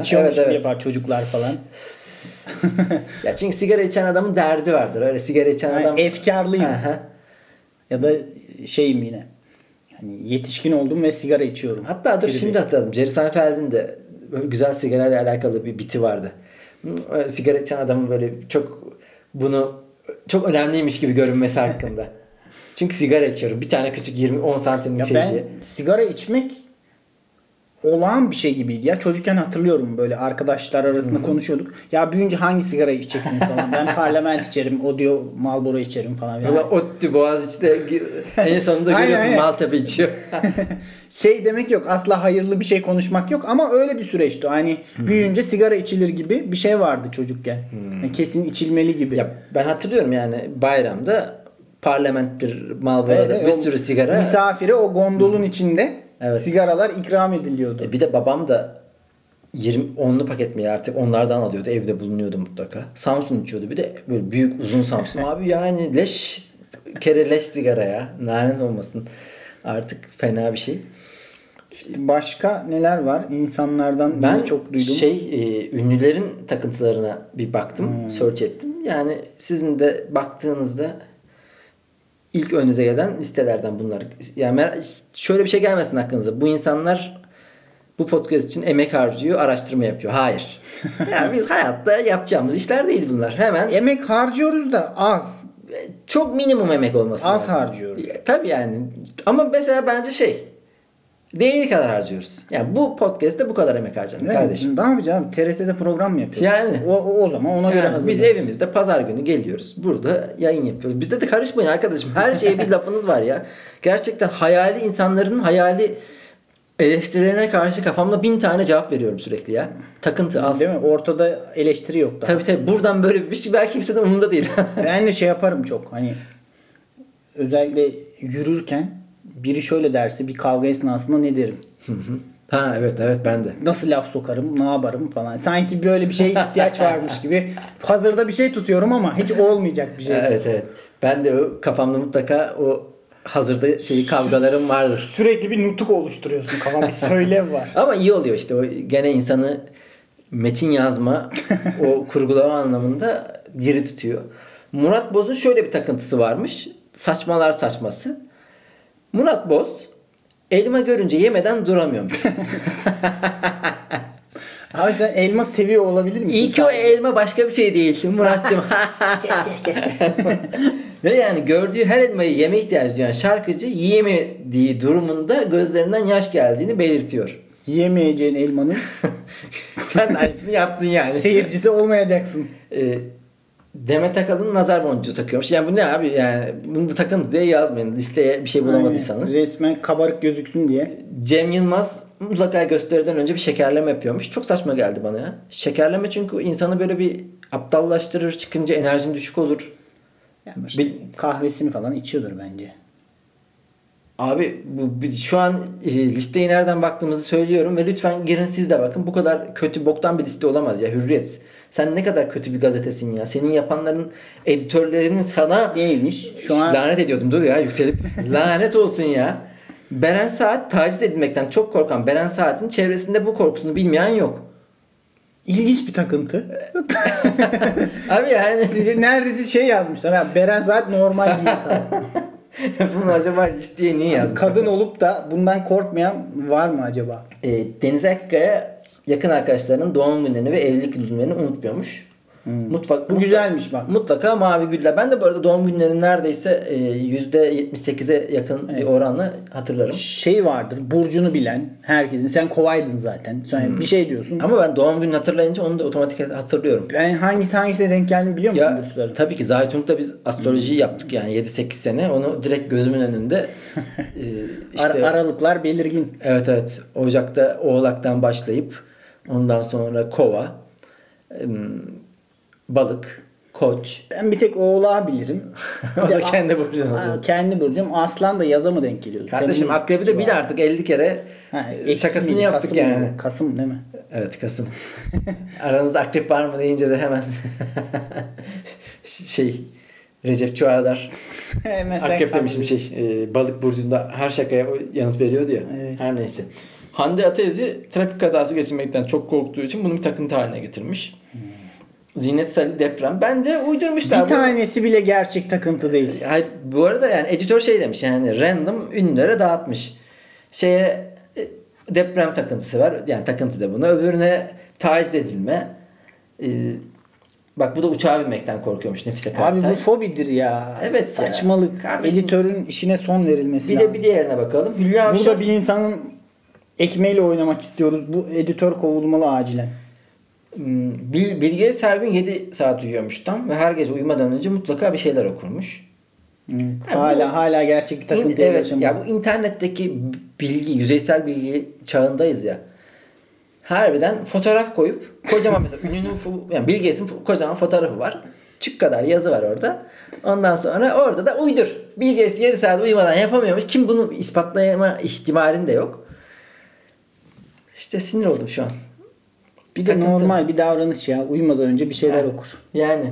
içiyormuş evet, evet. yapar çocuklar falan. Ya çünkü sigara içen adamın derdi vardır. Öyle sigara içen Yani adam... efkarlıyım. Ya da şeyim yine. Yani yetişkin oldum ve sigara içiyorum. Hatta Tribi. şimdi hatırladım. Jerry Seinfeld'in de böyle güzel sigarayla alakalı bir biti vardı. Hı, Sigara içen adamın böyle çok bunu çok önemliymiş gibi görünmesi hakkında. Çünkü sigara içiyorum. Bir tane küçük 20-10 santimlik Ya şey ben diye. sigara içmek olağan bir şey gibiydi ya. Çocukken hatırlıyorum böyle arkadaşlar arasında konuşuyorduk. Ya büyüyünce hangi sigara içeceksiniz falan. Ben parlament içerim, o diyor Marlboro içerim falan. Yani Valla Otti Boğaziçi'de en sonunda Aynen, görüyorsun aynen. Maltepe içiyor. şey demek yok. Asla hayırlı bir şey konuşmak yok ama öyle bir süreçti. Hani büyüyünce sigara içilir gibi bir şey vardı çocukken. Yani kesin içilmeli gibi. ya ben hatırlıyorum yani bayramda parlamenttir, Marlboro'da Evet, bir sürü sigara. Misafire o gondolun içinde Evet. sigaralar ikram ediliyordu. E bir de babam da 20 onlu paket mi artık onlardan alıyordu. Evde bulunuyordu mutlaka. Samsun içiyordu. Bir de böyle büyük uzun Samsun. Abi yani leş kere leş sigara ya. Lanet olmasın. Artık fena bir şey. İşte başka neler var? İnsanlardan Ben ben çok duydum. şey e, ünlülerin takıntılarına bir baktım. Hmm. Search ettim. Yani sizin de baktığınızda ilk önünüze gelen listelerden bunlar. Yani şöyle bir şey gelmesin aklınıza. Bu insanlar bu podcast için emek harcıyor, araştırma yapıyor. Hayır. yani biz hayatta yapacağımız işler değil bunlar. Hemen Emek harcıyoruz da az. çok minimum emek olması Az lazım. harcıyoruz. Ya, Tabii yani. Ama mesela bence şey değeri kadar harcıyoruz. Yani bu podcast'te bu kadar emek harcandı Ne, kardeşim. Ne yapacağım? TRT'de program mı yapıyoruz? Yani. O, o, o zaman ona göre Yani hazır. biz evimizde pazar günü geliyoruz. Burada yayın yapıyoruz. Bizde de karışmayın arkadaşım. Her şeye bir lafınız var ya. Gerçekten hayali insanların hayali eleştirilerine karşı kafamda bin tane cevap veriyorum sürekli ya. Takıntı al. Değil mi? Ortada eleştiri yok daha. Tabii tabii buradan böyle bir şey belki kimsenin umurunda değil. Ben de şey yaparım çok. Hani özellikle yürürken biri şöyle derse bir kavga esnasında ne derim? ha evet evet ben de. Nasıl laf sokarım, ne yaparım falan. Sanki böyle bir şeye ihtiyaç varmış gibi. Hazırda bir şey tutuyorum ama hiç olmayacak bir şey. Evet evet. Ben de o kafamda mutlaka o hazırda şeyi kavgalarım vardır. Sürekli bir nutuk oluşturuyorsun. Kafam bir söylev var. Ama iyi oluyor işte o gene insanı metin yazma o kurgulama anlamında diri tutuyor. Murat Boz'un şöyle bir takıntısı varmış. Saçmalar saçması. Murat Boz elma görünce yemeden duramıyormuş. Abi sen elma seviyor olabilir misin? İyi ki o elma başka bir şey değil Murat'cığım. Ve yani gördüğü her elmayı yeme ihtiyacı duyan şarkıcı yiyemediği durumunda gözlerinden yaş geldiğini belirtiyor. Yiyemeyeceğin elmanın Sen aynısını yaptın yani. seyircisi olmayacaksın. e, Demet Akalın nazar boncuğu takıyormuş. Yani bu ne abi yani bunu takın diye yazmayın. Listeye bir şey bulamadıysanız. Aynen. Resmen kabarık gözüksün diye. Cem Yılmaz mutlaka gösteriden önce bir şekerleme yapıyormuş. Çok saçma geldi bana ya. Şekerleme çünkü insanı böyle bir aptallaştırır. Çıkınca enerjin düşük olur. Yani işte Bil- kahvesini falan içiyordur bence. Abi bu biz şu an e, listeyi nereden baktığımızı söylüyorum ve lütfen girin siz de bakın. Bu kadar kötü boktan bir liste olamaz ya Hürriyet. Sen ne kadar kötü bir gazetesin ya. Senin yapanların editörlerinin sana Neymiş? Şu an lanet ediyordum dur ya yükselip lanet olsun ya. Beren Saat taciz edilmekten çok korkan Beren Saat'in çevresinde bu korkusunu bilmeyen yok. ilginç bir takıntı. Abi yani Neredeyse şey yazmışlar. Ha, Beren Saat normal bir insan. bunu acaba listeye niye yazmış? Kadın olup da bundan korkmayan var mı acaba? E, Deniz Akkaya yakın arkadaşlarının doğum günlerini ve evlilik günlerini unutmuyormuş. Mutfak, Bu güzelmiş bak. Mutlaka mavi güller. Ben de bu arada doğum günlerinin neredeyse e, %78'e yakın bir oranla hatırlarım. Şey vardır. Burcunu bilen herkesin. Sen kovaydın zaten. Sen bir şey diyorsun. Ama ben doğum gününü hatırlayınca onu da otomatik hatırlıyorum. Ben hangisi hangisine denk geldiğini biliyor musun Ya burçları? tabii ki Zaytung'da biz astrolojiyi yaptık yani 7-8 sene. Onu direkt gözümün önünde e, işte Ar- aralıklar belirgin. evet evet Ocak'ta Oğlak'tan başlayıp ondan sonra Kova, Balık, Koç. Ben bir tek oğlağı bilirim. Bir O da kendi burcunu. Aa, kendi burcum. Aslan da yaza mı denk geliyordu? Kardeşim Temmuz akrebi de bil civarı. artık 50 kere Ha, e, şakasını miydi, yaptık Kasım yani. mıydı? Kasım değil mi? Evet Kasım. Aranızda akrep var mı deyince de hemen şey Recep Çuadar akrep demişim şey e, balık burcunda her şakaya yanıt veriyordu ya. Evet. Her neyse. Hande Atezi trafik kazası geçirmekten çok korktuğu için bunu bir takıntı haline getirmiş. Zinet Salih deprem. Bence uydurmuşlar. Bir bunu. tanesi bile gerçek takıntı değil. Hayır, bu arada yani editör şey demiş yani random ünlülere dağıtmış. Şeye e, deprem takıntısı var. Yani takıntı da buna. Öbürüne taciz edilme. Ee, bak bu da uçağa binmekten korkuyormuş Nefise Abi Karatay. bu fobidir ya. Evet ya. Saçmalık. Kardeşim- Editörün işine son verilmesi bir lazım. de bir diğerine bakalım. Hülya Avşar. Burada bir insanın ekmeğiyle oynamak istiyoruz. Bu editör kovulmalı acilen. Hmm, Bil, Bilge Sergün 7 saat uyuyormuş tam ve her gece uyumadan önce mutlaka bir şeyler okurmuş. Evet. Ya hala bu- hala gerçek bir İn- takıntıya evet yaşamıyor. ya bu internetteki bilgi, yüzeysel bilgi çağındayız ya. Harbiden fotoğraf koyup kocaman mesela ünlünün yani fo- kocaman fotoğrafı var. Çık kadar yazı var orada. Ondan sonra orada da uydur. Bill Gates 7 saat uyumadan yapamıyormuş. Kim bunu ispatlayama ihtimalin de yok. İşte sinir oldum şu an. Bir de Takıntı. normal bir davranış ya. Uyumadan önce bir şeyler Ha. okur. Yani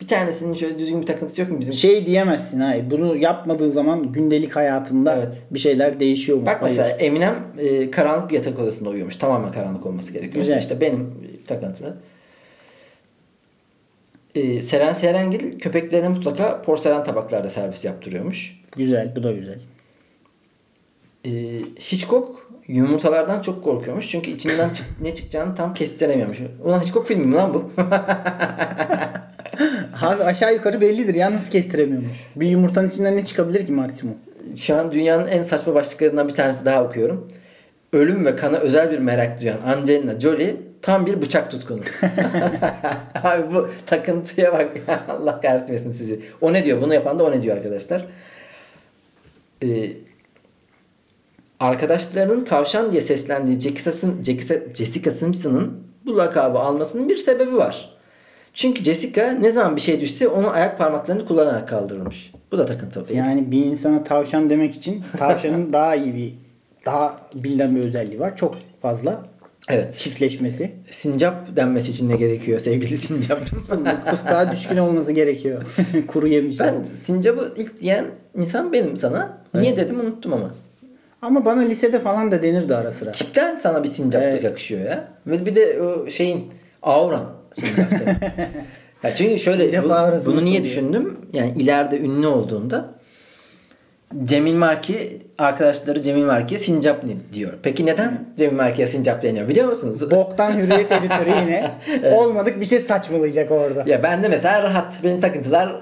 bir tanesinin şöyle düzgün bir takıntısı yok mu bizim? Şey diyemezsin hayır. Bunu yapmadığın zaman gündelik hayatında Evet. bir şeyler değişiyor mu? Bak Hayır. mesela Eminem e, karanlık bir yatak odasında uyuyormuş. Tamamen karanlık olması gerekiyor. Güzel. İşte benim takıntı. E, Seren Serengil köpeklerine mutlaka porselen tabaklarda servis yaptırıyormuş. Güzel. Bu da güzel. E, Hitchcock yumurtalardan çok korkuyormuş. Çünkü içinden çık- ne çıkacağını tam kestiremiyormuş. Ulan Hitchcock filmi mi lan bu? Abi aşağı yukarı bellidir. Yalnız kestiremiyormuş. Bir yumurtanın içinden ne çıkabilir ki maksimum? Şu an dünyanın en saçma başlıklarından bir tanesi daha okuyorum. Ölüm ve kana özel bir merak duyan Angelina Jolie tam bir bıçak tutkunu. Abi bu takıntıya bak. Allah kahretmesin sizi. O ne diyor? Bunu yapan da o ne diyor arkadaşlar? Ee, arkadaşlarının tavşan diye seslendiği Jessica, Sim- Jessica- Jessica Simpson'ın bu lakabı almasının bir sebebi var. Çünkü Jessica ne zaman bir şey düşse onu ayak parmaklarını kullanarak kaldırırmış. Bu da takıntı. Yani bir insana tavşan demek için tavşanın daha iyi bir daha bilinen bir özelliği var. Çok fazla Evet. çiftleşmesi. Sincap denmesi için ne gerekiyor sevgili sincapcım? Fıstığa düşkün olması gerekiyor. Kuru yemiş. ben sincapı ilk diyen insan benim sana. Niye dedim unuttum ama. Ama bana lisede falan da denirdi ara sıra. Tipten sana bir sincaplık Evet. yakışıyor ya. Ve bir de o şeyin auran sincap senin. ya çünkü şöyle Sincap bu- bunu niye oluyor? düşündüm? Yani ileride ünlü olduğunda Cemil Marki arkadaşları Cemil Marki'ye sincap diyor. Peki neden Cemil Marki'ye sincap deniyor biliyor musunuz? Boktan hürriyet editörü yine olmadık bir şey saçmalayacak orada. Ya ben de mesela rahat. Benim takıntılar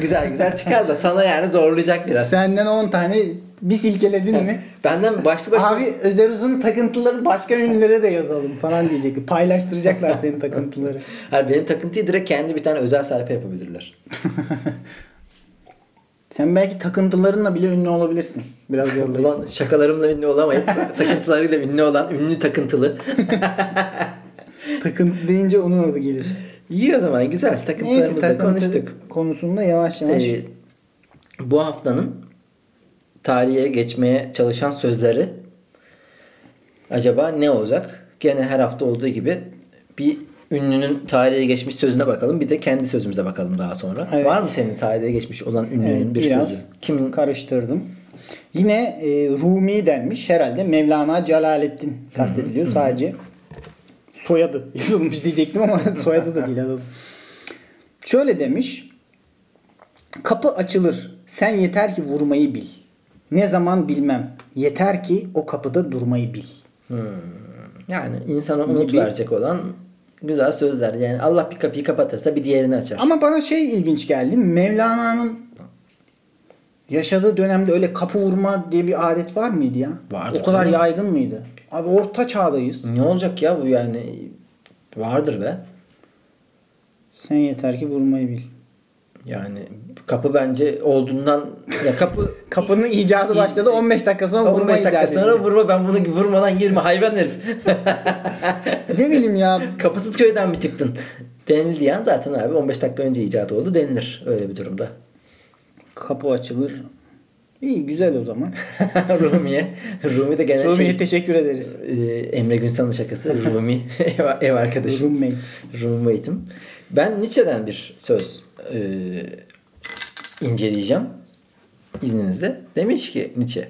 güzel güzel çıkar da sana yani zorlayacak biraz. Senden 10 tane bir silkeledin mi? Benden başlı başına Abi Özer Uzun takıntıları başka ünlülere de yazalım falan diyecekti. Paylaştıracaklar senin takıntıları. Hayır, benim takıntıyı direkt kendi bir tane özel sayfa yapabilirler. Sen belki takıntılarınla bile ünlü olabilirsin. Biraz zorlayıcı. Ulan şakalarımla ünlü olamayıp takıntılarıyla ünlü olan ünlü takıntılı. Takıntı deyince onun adı gelir. İyi o zaman güzel. Neyse Takıntılarımızı da takıntı konuştuk. konusunda yavaş yavaş. Ee, bu haftanın tarihe geçmeye çalışan sözleri acaba ne olacak? Gene her hafta olduğu gibi bir ünlünün tarihe geçmiş sözüne bakalım. Bir de kendi sözümüze bakalım daha sonra. Evet. Var mı senin tarihe geçmiş olan ünlünün Evet, bir biraz sözü? Kimin? karıştırdım. Yine e, Rumi denmiş herhalde. Mevlana Celaleddin kastediliyor sadece. Soyadı yazılmış diyecektim ama soyadı da değil adam. Şöyle demiş. Kapı açılır. Sen yeter ki vurmayı bil. Ne zaman bilmem. Yeter ki o kapıda durmayı bil. Yani insana umut Gibi. verecek olan güzel sözler. Yani Allah bir kapıyı kapatırsa bir diğerini açar. Ama bana şey ilginç geldi. Mevlana'nın yaşadığı dönemde öyle kapı vurma diye bir adet var mıydı ya? Vardır O kadar canım. yaygın mıydı? Abi orta çağdayız. Ne olacak ya bu yani? Vardır be. Sen yeter ki vurmayı bil. Yani kapı bence olduğundan ya kapı Kapının icadı başladı 15 dakika sonra vurma 15 dakika icadı sonra vurma ben bunu vurmadan girme hayvan herif. Ne bileyim ya. Kapısız köyden mi çıktın? Denildi yani zaten abi 15 dakika önce icat oldu denilir öyle bir durumda. Kapı açılır. İyi güzel o zaman. Rumiye. Rumi de gene Rumi'ye şey, teşekkür ederiz. e, Emre Günsal'ın şakası. Rumi ev, ev arkadaşım. Roommate. Roommate'im. Ben Nietzsche'den bir söz e, inceleyeceğim. İzninizle. Demiş ki Nietzsche.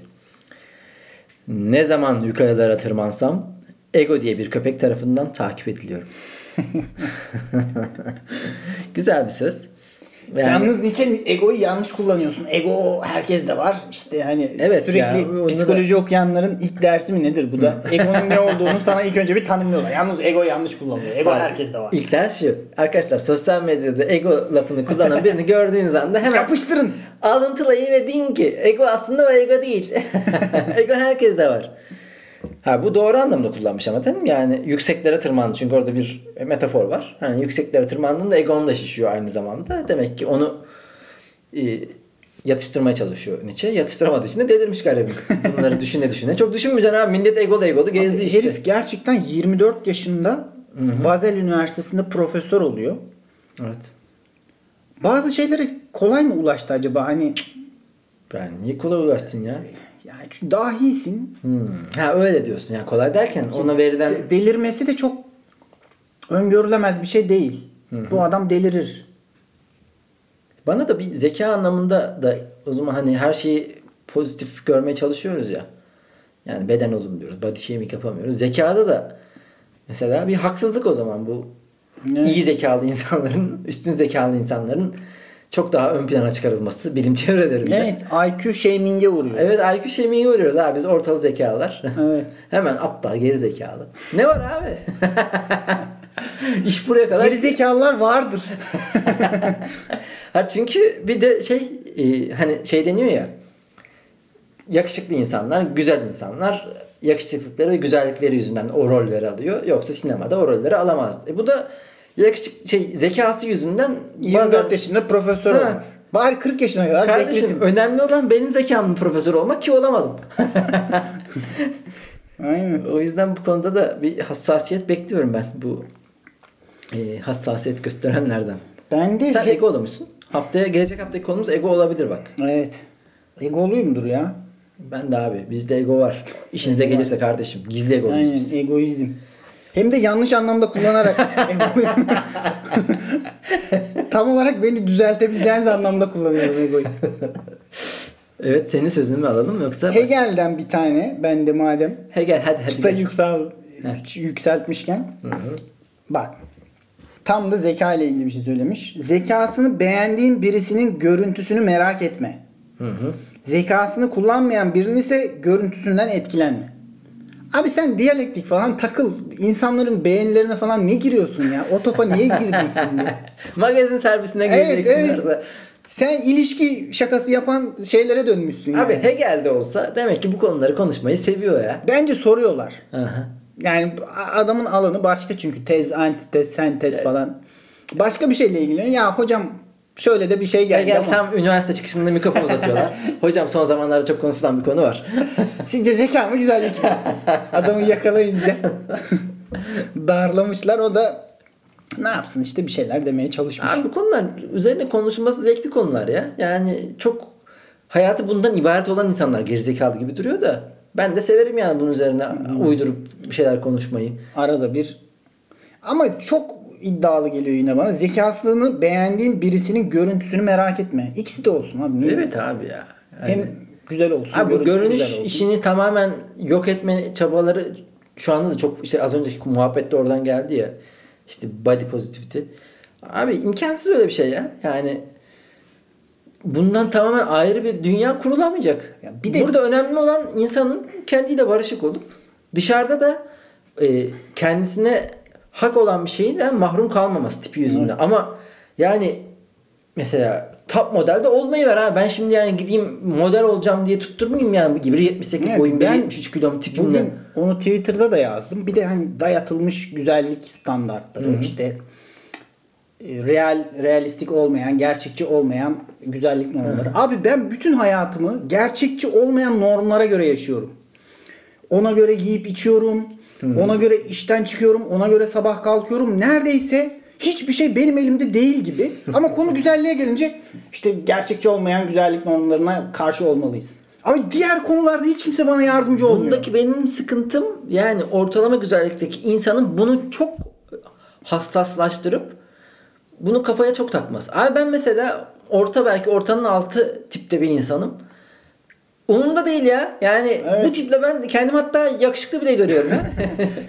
Ne zaman yukarılara tırmansam ego diye bir köpek tarafından takip ediliyorum. Güzel bir söz. Yani- Yalnız Nietzsche egoyu yanlış kullanıyorsun. Ego herkes de var. İşte hani Evet sürekli ya, onu da- psikoloji okuyanların ilk dersi mi nedir bu da? Egonun ne olduğunu sana ilk önce bir tanımlıyorlar. Yalnız ego yanlış kullanılıyor. Ego Bak, herkes de var. İlk ders şu. Arkadaşlar sosyal medyada ego lafını kullanan birini gördüğünüz anda hemen Yapıştırın. alıntılayın ve deyin ki ego aslında o ego değil. ego herkeste var. Ha bu doğru anlamda kullanmış ama değil mi? Yani yükseklere tırmandı çünkü orada bir metafor var. Hani yükseklere tırmandığında egon da şişiyor aynı zamanda. Demek ki onu e, yatıştırmaya çalışıyor Nietzsche. Yatıştıramadığı için de delirmiş garibim. Bunları düşüne düşüne. Çok düşünmeyeceksin abi. Millet egolu egolu gezdi Abi işte. Herif gerçekten 24 yaşında Basel Üniversitesi'nde profesör oluyor. Evet. Bazı şeylere kolay mı ulaştı acaba? Hani Ben niye kolay ulaşsın ya? Çünkü dahisin. Hmm. Ha öyle diyorsun. Yani kolay derken ona verilen De- delirmesi de çok öngörülemez bir şey değil. Bu adam delirir. Bana da bir zeka anlamında da o zaman hani her şeyi pozitif görmeye çalışıyoruz ya. Yani beden olumluyoruz. Body shaming yapamıyoruz. Zekada da mesela bir haksızlık o zaman bu. Evet. iyi zekalı insanların, üstün zekalı insanların çok daha ön plana çıkarılması bilim çevrelerinde. Evet, IQ shaming'e uğruyor. Evet IQ shaming'e uğruyoruz abi biz ortalı zekalılar. Evet. Hemen aptal geri zekalı. Ne var abi? İş buraya kadar. Gerizekalılar vardır. Ha çünkü bir de şey e, hani şey deniyor ya yakışıklı insanlar, güzel insanlar yakışıklıkları ve güzellikleri yüzünden o rolleri alıyor. Yoksa sinemada o rolleri alamaz. E bu da yakışık şey zekası yüzünden 24 bazen yaşında profesör Ha. olmuş. Bari 40 yaşına kadar kardeşim bekletin. önemli olan benim zekamın profesör olmak ki olamadım. Aynen. o yüzden bu konuda da bir hassasiyet bekliyorum ben bu e, hassasiyet gösterenlerden. Ben de Sen he- ego musun? Haftaya gelecek haftaki konumuz ego olabilir bak. Evet. Egoluyumdur ya. Ben de abi bizde ego var. İşinize gelirse kardeşim gizli egoluyuz Aynen biz. egoizm. Hem de yanlış anlamda kullanarak. Tam olarak beni düzeltebileceğiniz anlamda kullanıyorum egoyu. Evet senin sözünü mü alalım yoksa? Hegel'den bir tane ben de madem Hegel hadi hadi. çıta gel. yüksel, yükseltmişken bak tam da zeka ile ilgili bir şey söylemiş. Zekasını beğendiğin birisinin görüntüsünü merak etme. Hı hı. Zekasını kullanmayan birinin ise görüntüsünden etkilenme. Abi sen diyalektik falan takıl. İnsanların beğenilerine falan ne giriyorsun ya? O topa niye girdin şimdi? Magazin servisine Evet, gireceksin evet. orada. Sen ilişki şakası yapan şeylere dönmüşsün Abi yani. Hegel'de olsa demek ki bu konuları konuşmayı seviyor ya. Bence soruyorlar. Aha. Yani adamın alanı başka çünkü tez, antitez, sentez falan. Başka bir şeyle ilgileniyor. Ya hocam şöyle de bir şey geldi Hegel ama. tam üniversite çıkışında mikrofon uzatıyorlar. Hocam son zamanlarda çok konuşulan bir konu var. Sizce zeka mı güzellik mi? Adamı yakalayınca darlamışlar. O da ne yapsın işte bir şeyler demeye çalışmış. Abi bu konular üzerine konuşulması zevkli konular ya. Yani çok hayatı bundan ibaret olan insanlar gerizekalı gibi duruyor da. Ben de severim yani bunun üzerine uydurup bir şeyler konuşmayı. Arada bir. Ama çok iddialı geliyor yine bana. Zekasını beğendiğin birisinin görüntüsünü merak etme. İkisi de olsun abi. Niye? Evet abi ya. Yani- Hem güzel olsun. Abi görünüş olsun. işini tamamen yok etme çabaları şu anda da çok işte az önceki muhabbet de oradan geldi ya. İşte body positivity. Abi imkansız öyle bir şey ya. Yani bundan tamamen ayrı bir dünya kurulamayacak. Ya bir de- Burada önemli olan insanın kendiyle barışık olup dışarıda da e, kendisine hak olan bir şeyden mahrum kalmaması tipi yüzünden. Ama yani mesela top modelde olmayı ver ha. Ben şimdi yani gideyim model olacağım diye tutturmayayım yani gibi 78 Evet, boyum ben 73 kilom tipimle. Onu Twitter'da da yazdım. Bir de hani dayatılmış güzellik standartları işte e, real realistik olmayan, gerçekçi olmayan güzellik normları. Abi ben bütün hayatımı gerçekçi olmayan normlara göre yaşıyorum. Ona göre yiyip içiyorum. Ona göre işten çıkıyorum. Ona göre sabah kalkıyorum. Neredeyse hiçbir şey benim elimde değil gibi. Ama konu güzelliğe gelince işte gerçekçi olmayan güzellik normlarına karşı olmalıyız. Ama diğer konularda hiç kimse bana yardımcı olmuyor. Bundaki benim sıkıntım yani ortalama güzellikteki insanın bunu çok hassaslaştırıp bunu kafaya çok takmaz. Abi ben mesela orta belki ortanın altı tipte bir insanım. Umurumda değil ya. Yani Evet. bu tiple ben kendim hatta yakışıklı bile görüyorum.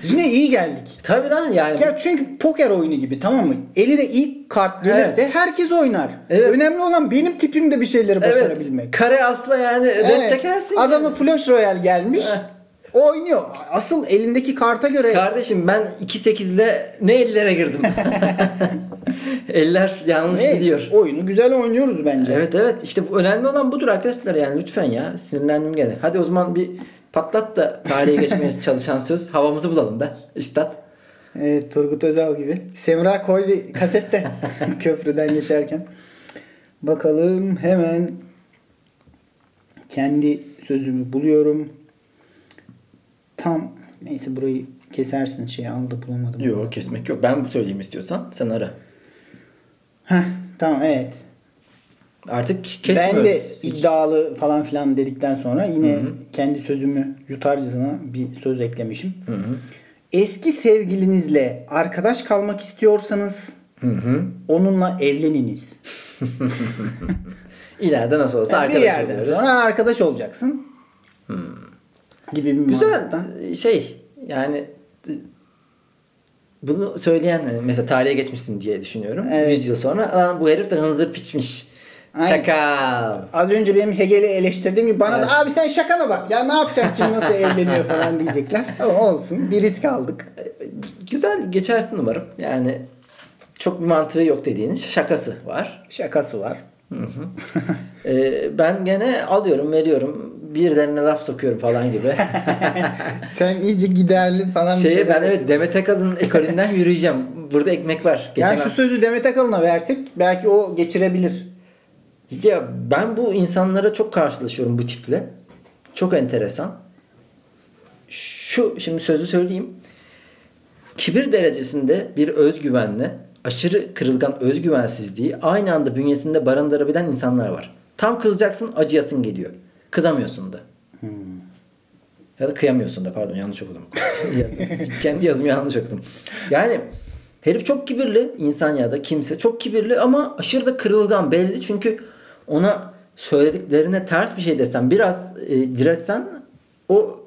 Yine iyi geldik. Tabii lan yani. Ya çünkü poker oyunu gibi tamam mı? Eline ilk kart gelirse herkes oynar. Evet. Önemli olan benim tipimde bir şeyleri evet. başarabilmek. Kare asla yani Evet. çekersin. Adamı yani. Flash Royale gelmiş. Oynuyor. Asıl elindeki karta göre Kardeşim ben 2-8'le ne ellere girdim. Eller yanlış Evet, gidiyor. oyunu güzel oynuyoruz bence. Evet evet işte önemli olan budur arkadaşlar yani lütfen ya sinirlendim gene. Hadi o zaman bir patlat da tarihe geçmeye çalışan söz havamızı bulalım be üstad. Evet, Turgut Özal gibi. Semra koy bir kasette köprüden geçerken. Bakalım hemen kendi sözümü buluyorum. Tam neyse burayı kesersin şey aldı bulamadım. Yok kesmek yok ben bu söyleyeyim istiyorsan sen ara. Heh, tamam evet. Artık kesmiyoruz. Ben de iddialı falan filan dedikten sonra yine kendi sözümü yutarcasına bir söz eklemişim. Hı hı. Eski sevgilinizle arkadaş kalmak istiyorsanız Hı hı. onunla evleniniz. İleride nasıl olsa Yani bir arkadaş yerden oluyoruz. sonra arkadaş olacaksın. Gibi bir Güzel muhabbetten. şey yani bunu söyleyen hani mesela tarihe geçmişsin diye düşünüyorum. Evet. 100 yıl sonra "Lan bu herif de hınzır piçmiş. Aynen. Çakal. Az önce benim Hegel'i eleştirdiğim gibi bana Evet. da abi sen şakana bak ya ne yapacaksın kim nasıl evleniyor falan diyecekler. Ama olsun bir risk aldık. Güzel geçersin umarım. Yani çok bir mantığı yok dediğiniz şakası var. Şakası var. Ee, ben gene alıyorum veriyorum. Birilerine laf sokuyorum falan gibi. Sen iyice giderli falan bir Şeye şeyler- ben evet Demet Akalın ekolünden yürüyeceğim. Burada ekmek var. Geçen Yani şu sözü Demet Akalın'a versek belki o geçirebilir. Ya ben bu insanlara çok karşılaşıyorum bu tiple. Çok enteresan. Şu şimdi sözü söyleyeyim. Kibir derecesinde bir özgüvenle aşırı kırılgan özgüvensizliği aynı anda bünyesinde barındırabilen insanlar var. Tam kızacaksın acıyasın geliyor. Kızamıyorsun da. Ya da kıyamıyorsun da pardon yanlış okudum. Kendi yazımı yanlış okudum. Yani herif çok kibirli insan ya da kimse çok kibirli ama aşırı da kırılgan belli çünkü ona söylediklerine ters bir şey desen biraz e, diretsen o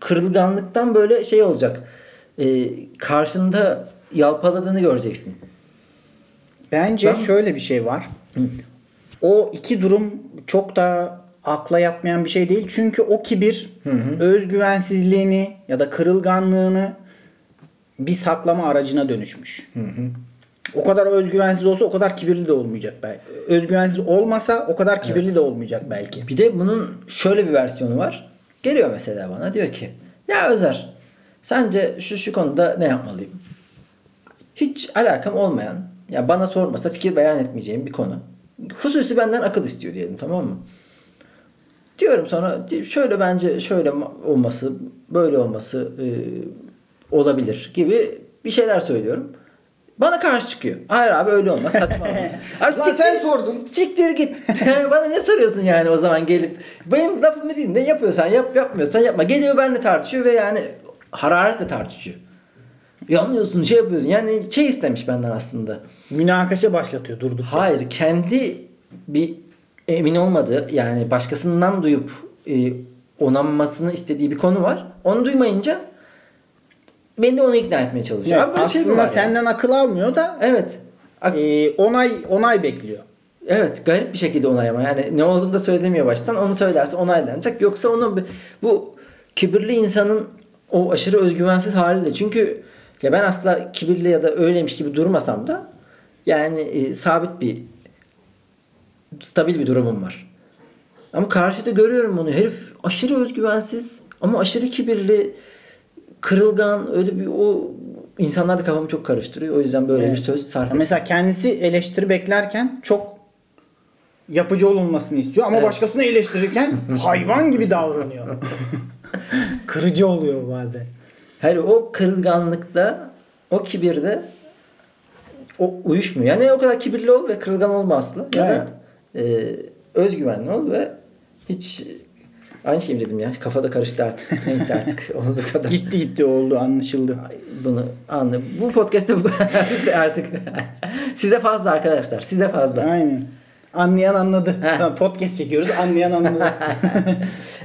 kırılganlıktan böyle şey olacak. E, karşında yalpaladığını göreceksin. Bence Ben- şöyle bir şey var. O iki durum çok da akla yatmayan bir şey değil. Çünkü o kibir özgüvensizliğini ya da kırılganlığını bir saklama aracına dönüşmüş. O kadar özgüvensiz olsa o kadar kibirli de olmayacak belki. Özgüvensiz olmasa o kadar kibirli de olmayacak belki. Bir de bunun şöyle bir versiyonu var. Geliyor mesela bana diyor ki ya Özer sence şu şu konuda ne yapmalıyım? Hiç alakam olmayan ya bana sormasa fikir beyan etmeyeceğim bir konu. Hususi benden akıl istiyor diyelim tamam mı? Diyorum sonra şöyle bence şöyle olması böyle olması e, olabilir gibi bir şeyler söylüyorum. Bana karşı çıkıyor. Hayır abi öyle olmaz saçma. abi Lan siktir- sen sordun. Siktir git. Yani bana ne soruyorsun yani o zaman gelip. Benim lafımı değil. Ne yapıyorsan yap yapmıyorsan yapma. Geliyor benimle tartışıyor ve yani hararetle tartışıyor. Yanlıyorsun şey yapıyorsun. Yani şey istemiş benden aslında. Münakaşa başlatıyor durduk. Hayır kendi bir emin olmadığı yani başkasından duyup e, onanmasını istediği bir konu var. Onu duymayınca beni de onu ikna etmeye çalışıyor. Evet, şey aslında ya? senden akıl almıyor da Evet. Ak- e, onay onay bekliyor. Evet garip bir şekilde onaylama. Yani ne olduğunu da söylemiyor baştan. Onu söylerse onaylanacak. Yoksa onun bu kibirli insanın o aşırı özgüvensiz haliyle. Çünkü ya ben asla kibirli ya da öyleymiş gibi durmasam da yani e, sabit bir stabil bir durumum var. Ama karşıda görüyorum bunu. Herif aşırı özgüvensiz ama aşırı kibirli, kırılgan öyle bir o insanlar da kafamı çok karıştırıyor. O yüzden böyle bir Evet. söz sarf Mesela kendisi eleştiri beklerken çok yapıcı olunmasını istiyor ama Evet. başkasını eleştirirken hayvan gibi davranıyor. Kırıcı oluyor bazen. Hayır o kırılganlıkta, o kibirde o uyuşmuyor. Yani o kadar kibirli ol ve kırılgan olma asla. Ya da e, özgüvenli ol ve hiç aynı şeyi mi dedim ya. Kafada karıştı artık. Neyse artık olduğu kadar. Gitti gitti oldu anlaşıldı. Bunu anla. Bu podcast'te bu artık size fazla arkadaşlar. Size fazla. Aynen. Anlayan anladı. Tamam, podcast çekiyoruz anlayan anladı.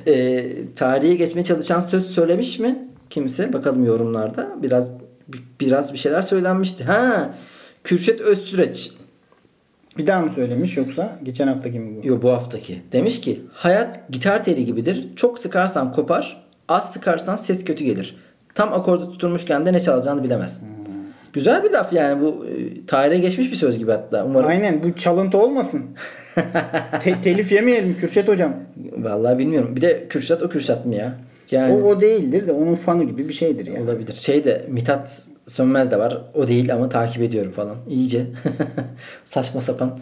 e, tarihe geçmeye çalışan söz söylemiş mi kimse? Bakalım yorumlarda. Biraz biraz bir şeyler söylenmişti. Ha, Kürşet Özsüreç. Bir daha mı söylemiş yoksa geçen haftaki mi bu? Yo bu haftaki. Demiş ki hayat gitar teli gibidir. Çok sıkarsan kopar. Az sıkarsan ses kötü gelir. Tam akordu tutturmuşken de ne çalacağını bilemezsin. Güzel bir laf yani bu e, tarihe geçmiş bir söz gibi hatta. Umarım. Aynen bu çalıntı olmasın. Te- telif yemeyelim Kürşet hocam. Vallahi bilmiyorum. Bir de Kürşat o Kürşat mı ya? Yani O, o değildir de onun fanı gibi bir şeydir ya. olabilir. Şey de Mithat Sönmez de var. O değil ama takip ediyorum falan. İyice. Saçma sapan.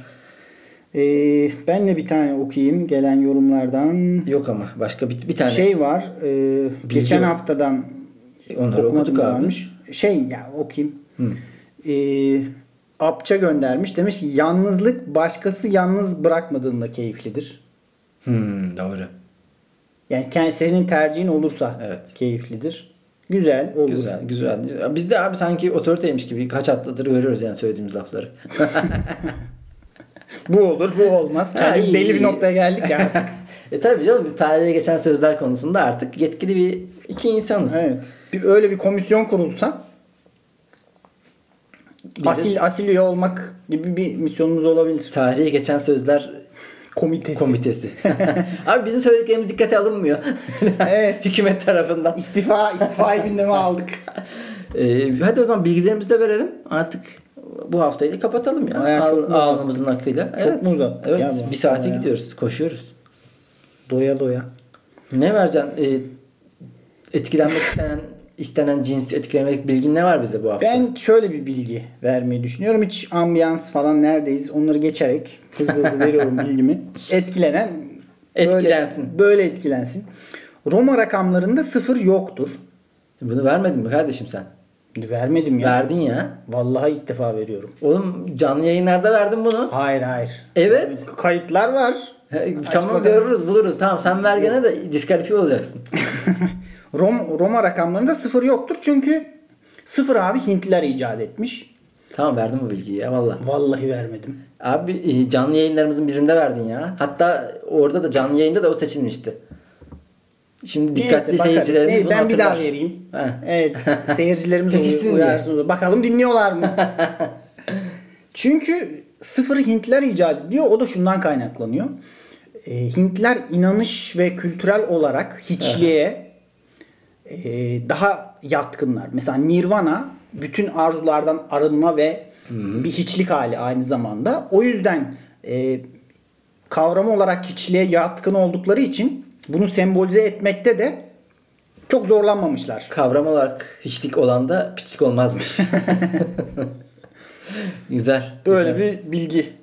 Ee, ben de bir tane okuyayım gelen yorumlardan. Yok ama başka bir, bir tane. Şey var. e, geçen haftadan Onları okuduk okumadığımız abi. varmış. Şey ya okuyayım. Ee, Apça göndermiş. Demiş ki yalnızlık başkası yalnız bırakmadığında keyiflidir. Hmm, doğru. Yani kendi, senin tercihin olursa Evet. keyiflidir. Güzel olur. Güzel, güzel. Biz de abi sanki otoriteymiş gibi kaç haftadır görüyoruz yani söylediğimiz lafları. Bu olur bu olmaz. Ha, Kendimiz iyi, belli bir noktaya geldik ya artık. e tabii canım biz tarihe geçen sözler konusunda artık yetkili bir iki insanız. evet. Bir, öyle bir komisyon kurulsa Bize- asil asil üye olmak gibi bir misyonumuz olabilir. Tarihe geçen sözler Komitesi. komitesi. abi bizim söylediklerimiz dikkate alınmıyor. Evet. Hükümet tarafından. İstifa, istifayı gündeme aldık. Ee, hadi o zaman bilgilerimizi de verelim. Artık bu haftayı da kapatalım ya. Bayağı çok Al, alnımızın akıyla. Çok evet. mu uzattık Evet. ya bu bir saate ya? gidiyoruz. Koşuyoruz. Doya doya. Ne vereceksin? Ee, etkilenmek istenen istenen cins etkilemelik bilgin ne var bize bu hafta? Ben şöyle bir bilgi vermeyi düşünüyorum. Hiç ambiyans falan neredeyiz onları geçerek hızlı hızlı veriyorum bilgimi. Etkilenen böyle- Etkilensin. Böyle, etkilensin. Roma rakamlarında sıfır yoktur. Bunu vermedin mi kardeşim sen? Vermedim ya. Verdin ya. Vallahi ilk defa veriyorum. Oğlum canlı yayınlarda verdin bunu. Hayır hayır. Evet. Kayıtlar var. He, tamam bakalım. görürüz buluruz. Tamam sen ver gene de diskalifiye olacaksın. Rom, Roma rakamlarında sıfır yoktur çünkü sıfır abi Hintliler icat etmiş. tamam verdim bu bilgiyi ya valla. Vallahi vermedim. Abi e, canlı yayınlarımızın birinde verdin ya. Hatta orada da canlı yayında da o seçilmişti. Şimdi dikkatli Neyse, seyircilerimiz Ney- bunu ben bir daha hatırlar. vereyim. He. Evet. Seyircilerimiz diye. uyarsın. Bakalım dinliyorlar mı? Çünkü sıfırı Hintliler icat ediyor. O da şundan kaynaklanıyor. Ee, Hintliler inanış ve kültürel olarak hiçliğe e, daha yatkınlar. Mesela Nirvana bütün arzulardan arınma ve bir hiçlik hali aynı zamanda. O yüzden e, kavram olarak hiçliğe yatkın oldukları için bunu sembolize etmekte de çok zorlanmamışlar. Kavram olarak hiçlik olan da piçlik olmazmış. güzel. Böyle güzel. bir bilgi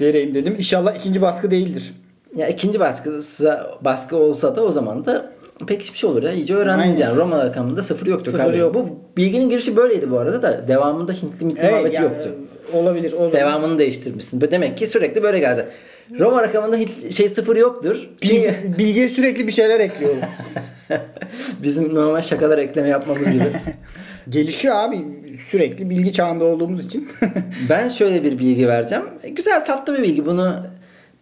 vereyim dedim. İnşallah ikinci baskı değildir. Ya ikinci baskısı baskı olsa da o zaman da pek hiçbir şey olur ya. İyice öğrendiniz yani. Roma rakamında sıfır yoktur. Sıfır yok. Bu bilginin girişi böyleydi bu arada da. Devamında Hintli mitli muhabbeti ya, yoktu. Olabilir. O zaman Devamını değiştirmişsin. Demek ki sürekli böyle gelecek. Roma rakamında şey sıfır yoktur. bilgi, bilgiye sürekli bir şeyler ekliyorum. Bizim normal şakalar ekleme yapmamız gibi. Gelişiyor abi. Sürekli bilgi çağında olduğumuz için. ben şöyle bir bilgi vereceğim. E, Güzel tatlı bir bilgi. Bunu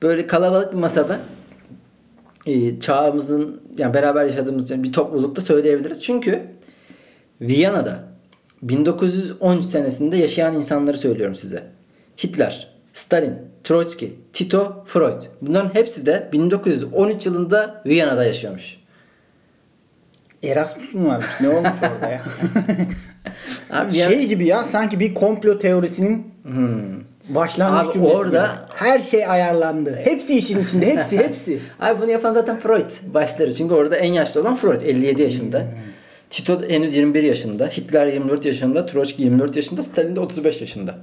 böyle kalabalık bir masada e, çağımızın yani beraber yaşadığımız bir toplulukta söyleyebiliriz. Çünkü Viyana'da 1913 senesinde yaşayan insanları söylüyorum size. Hitler, Stalin, Troçki, Tito, Freud. Bunların hepsi de 1913 yılında Viyana'da yaşıyormuş. Erasmus mu varmış? Ne olmuş orada ya? Abi şey gibi ya sanki bir komplo teorisinin başlangıç Abi cümlesi orada- gibi. Her şey ayarlandı. Hepsi işin içinde. Hepsi hepsi. Abi bunu yapan zaten Freud başları. Çünkü orada en yaşlı olan Freud 57 yaşında. Tito henüz 21 yaşında. Hitler 24 yaşında. Troçki 24 yaşında. Stalin de 35 yaşında.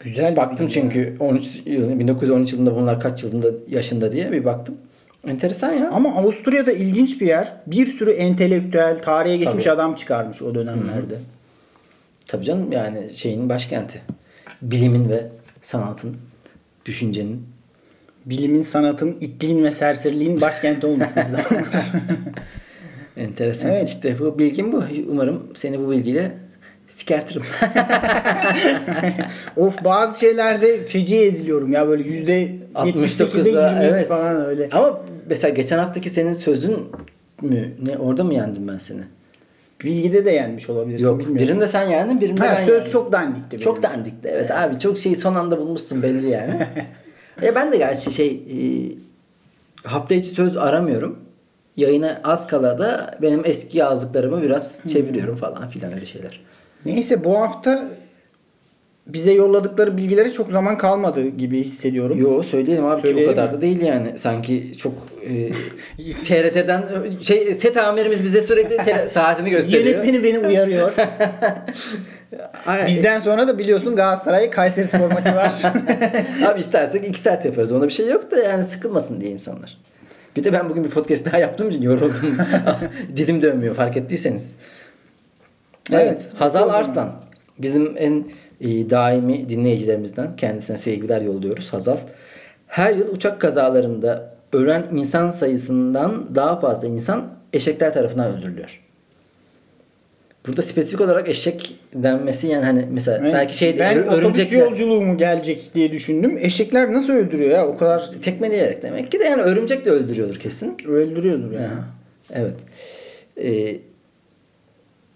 Güzel. Baktım çünkü 13 yıl, 1913 yılında bunlar kaç yılında yaşında diye bir baktım. Enteresan ya. Ama Avusturya'da ilginç bir yer. Bir sürü entelektüel, tarihe geçmiş Tabii. adam çıkarmış o dönemlerde. Tabii canım yani şeyin başkenti. Bilimin ve sanatın, düşüncenin. Bilimin, sanatın, itliğin ve serseriliğin başkenti olmuş bir. Enteresan. Evet. İşte bu bilgim bu. Umarım seni bu bilgiyle sikertirim. of bazı şeylerde feci eziliyorum ya böyle yüzde 78'e 69'da 22 evet. falan öyle. Ama mesela geçen haftaki senin sözün mü? Ne orada mı yendim ben seni? Bilgide de yenmiş olabilirsin Yok. bilmiyorum. Birinde sen yendin, birinde Ha, ben söz yendim. çok dandikti benim. Çok dandikti. Evet, abi çok şeyi son anda bulmuşsun belli yani. e ben de gerçi şey e, hafta içi söz aramıyorum. Yayına az kala da benim eski yazdıklarımı biraz çeviriyorum falan filan öyle şeyler. Neyse bu hafta bize yolladıkları bilgilere çok zaman kalmadı gibi hissediyorum. Yo söyleyelim abi ki Söyleyelim o kadar mi? da değil yani. Sanki çok e, TRT'den şey set amirimiz bize sürekli tele- saatini gösteriyor. Yönetmeni beni uyarıyor. Bizden sonra da biliyorsun Galatasaray Kayseri Spor maçı var. Abi istersek 2 saat yaparız. Ona bir şey yok da yani sıkılmasın diye insanlar. Bir de ben bugün bir podcast daha yaptığım için yoruldum. Dilim dönmüyor fark ettiyseniz. Evet. Evet. Hazal. Arslan. Bizim en daimi dinleyicilerimizden. Kendisine sevgiler yolluyoruz Hazal. Her yıl uçak kazalarında ölen insan sayısından daha fazla insan eşekler tarafından öldürülüyor. Burada spesifik olarak eşek denmesi yani hani mesela Evet. belki şey ben örümcekler yolculuğu mu gelecek diye düşündüm. Eşekler nasıl öldürüyor ya? O kadar tekmeleyerek demek ki de yani örümcek de öldürüyordur kesin. öldürüyordur ya. Evet. Ee,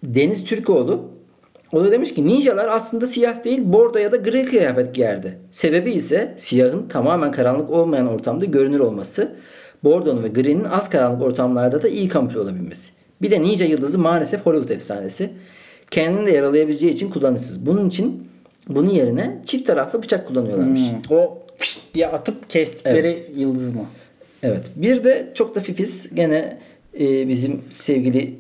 Deniz Türkoğlu o da demiş ki ninjalar aslında siyah değil bordo ya da gri kıyafet giyerdi. Sebebi ise siyahın tamamen karanlık olmayan ortamda görünür olması. Bordonun ve gri'nin az karanlık ortamlarda da iyi kamufle olabilmesi. Bir de ninja yıldızı maalesef Hollywood efsanesi. Kendini de yaralayabileceği için kullanışsız. Bunun için bunun yerine çift taraflı bıçak kullanıyorlarmış. Hmm. O pişt diye atıp kestikleri yıldız mı? Evet. Bir de çok da fifis gene e, bizim sevgili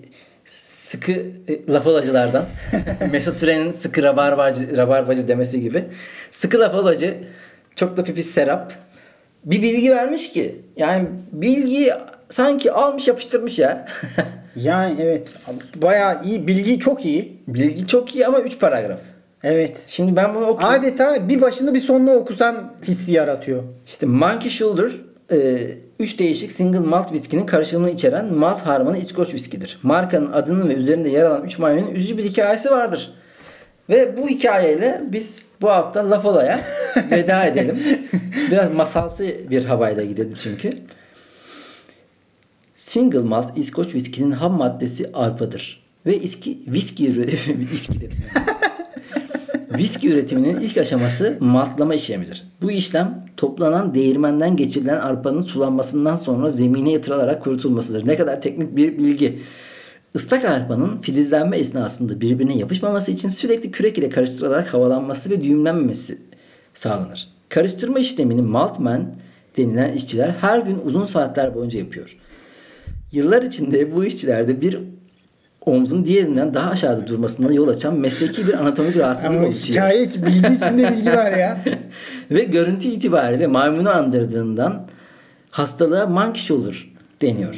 sıkı e, laf olacılardan Mesut Süren'in sıkı rabarbacı, rabarbacı demesi gibi sıkı laf olacı çok da fifis Serap bir bilgi vermiş ki yani bilgiyi sanki almış yapıştırmış ya. Yani evet. Bayağı iyi. Bilgi çok iyi. bilgi çok iyi ama 3 paragraf. Evet. Şimdi ben bunu okuyayım. Adeta bir başını bir sonunu okusan hissi yaratıyor. İşte Monkey Shoulder 3 değişik single malt viskinin karışımını içeren malt harmanı İskoç viskidir. Markanın adının ve üzerinde yer alan 3 maymunun üzücü bir hikayesi vardır. Ve bu hikayeyle biz bu hafta Lafola'ya veda edelim. Biraz masalsı bir havayla gidelim çünkü. Single malt İskoç viskinin ham maddesi arpadır. Ve iski, viski viski dedim. Viski üretiminin ilk aşaması maltlama işlemidir. Bu işlem toplanan değirmenden geçirilen arpanın sulanmasından sonra zemine yatırılarak kurutulmasıdır. Ne kadar teknik bir bilgi. Islak arpanın filizlenme esnasında birbirine yapışmaması için sürekli kürek ile karıştırılarak havalanması ve düğümlenmemesi sağlanır. Karıştırma işlemini maltman denilen işçiler her gün uzun saatler boyunca yapıyor. Yıllar içinde bu işçilerde bir omzun diğerinden daha aşağıda durmasına yol açan mesleki bir anatomik rahatsızlık Ama oluşuyor. için, bilgi içinde bilgi var ya. Ve görüntü itibariyle maymunu andırdığından hastalığa monkey shoulder deniyor.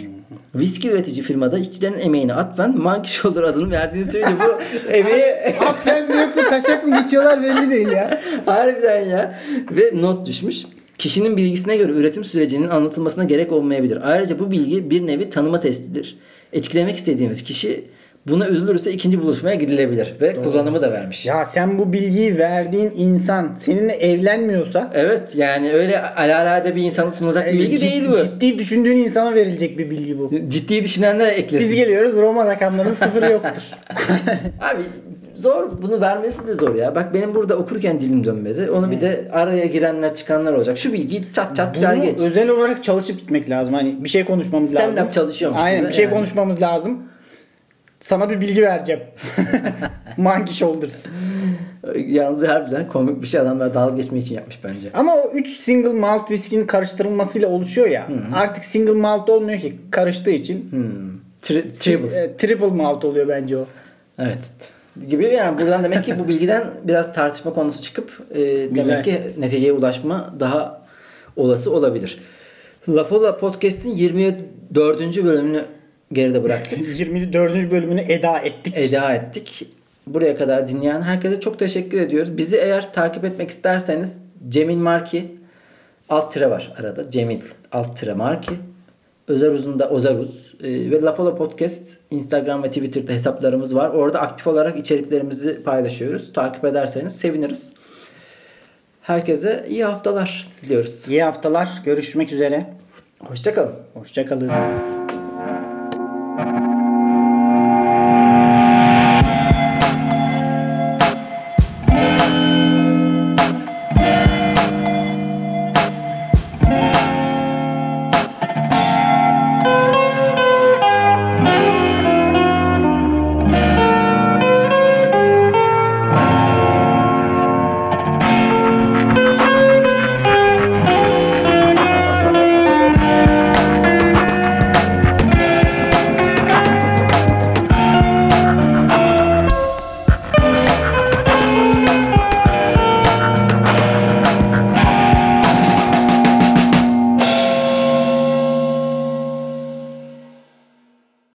Viski üretici firmada işçilerin emeğini atfen monkey shoulder adını verdiğini söylüyor. Bu emeği Aferin mi yoksa taşak mı geçiyorlar belli değil ya. harbiden ya. Ve not düşmüş. Kişinin bilgisine göre üretim sürecinin anlatılmasına gerek olmayabilir. Ayrıca bu bilgi bir nevi tanıma testidir. Etkilemek istediğimiz kişi buna üzülürse ikinci buluşmaya gidilebilir. Ve kullanımı da vermiş. Ya sen bu bilgiyi verdiğin insan seninle evlenmiyorsa Evet yani öyle alalade bir insanın sunulacak bir bilgi cid- değil bu. Ciddi düşündüğün insana verilecek bir bilgi bu. Ciddi düşünenler eklesin. Biz geliyoruz Roma rakamlarının sıfırı yoktur. Abi zor bunu vermesi de zor ya. Bak benim burada okurken dilim dönmedi. Onu bir de araya girenler çıkanlar olacak. Şu bilgiyi çat çat ver geç. özel olarak çalışıp gitmek lazım. Hani bir şey konuşmamız Stand-up lazım. çalışıyormuş Aynen bir şey yani. konuşmamız lazım. Sana bir bilgi vereceğim. Monkey Shoulders. Yalnız harbiden komik bir şey adamlar dalga geçmek için yapmış bence. Ama o 3 single malt viskinin karıştırılmasıyla oluşuyor ya. Artık single malt olmuyor ki karıştığı için. Tri- triple. E, triple malt oluyor bence o. Evet. Gibi yani buradan demek ki bu bilgiden biraz tartışma konusu çıkıp e, demek ki neticeye ulaşma daha olası olabilir. Lafola Podcast'in 24. bölümünü geride bıraktık. 24. bölümünü eda ettik. eda ettik. Buraya kadar dinleyen herkese çok teşekkür ediyoruz. Bizi eğer takip etmek isterseniz Cemil Marki alt tire var arada. Cemil alt tire Marki. Özer Uzun'da Ozaruz ee, ve Lafola Podcast Instagram ve Twitter'da hesaplarımız var. Orada aktif olarak içeriklerimizi paylaşıyoruz. Takip ederseniz seviniriz. Herkese iyi haftalar diliyoruz. İyi haftalar. Görüşmek üzere. Hoşçakalın. Hoşçakalın. Thank you.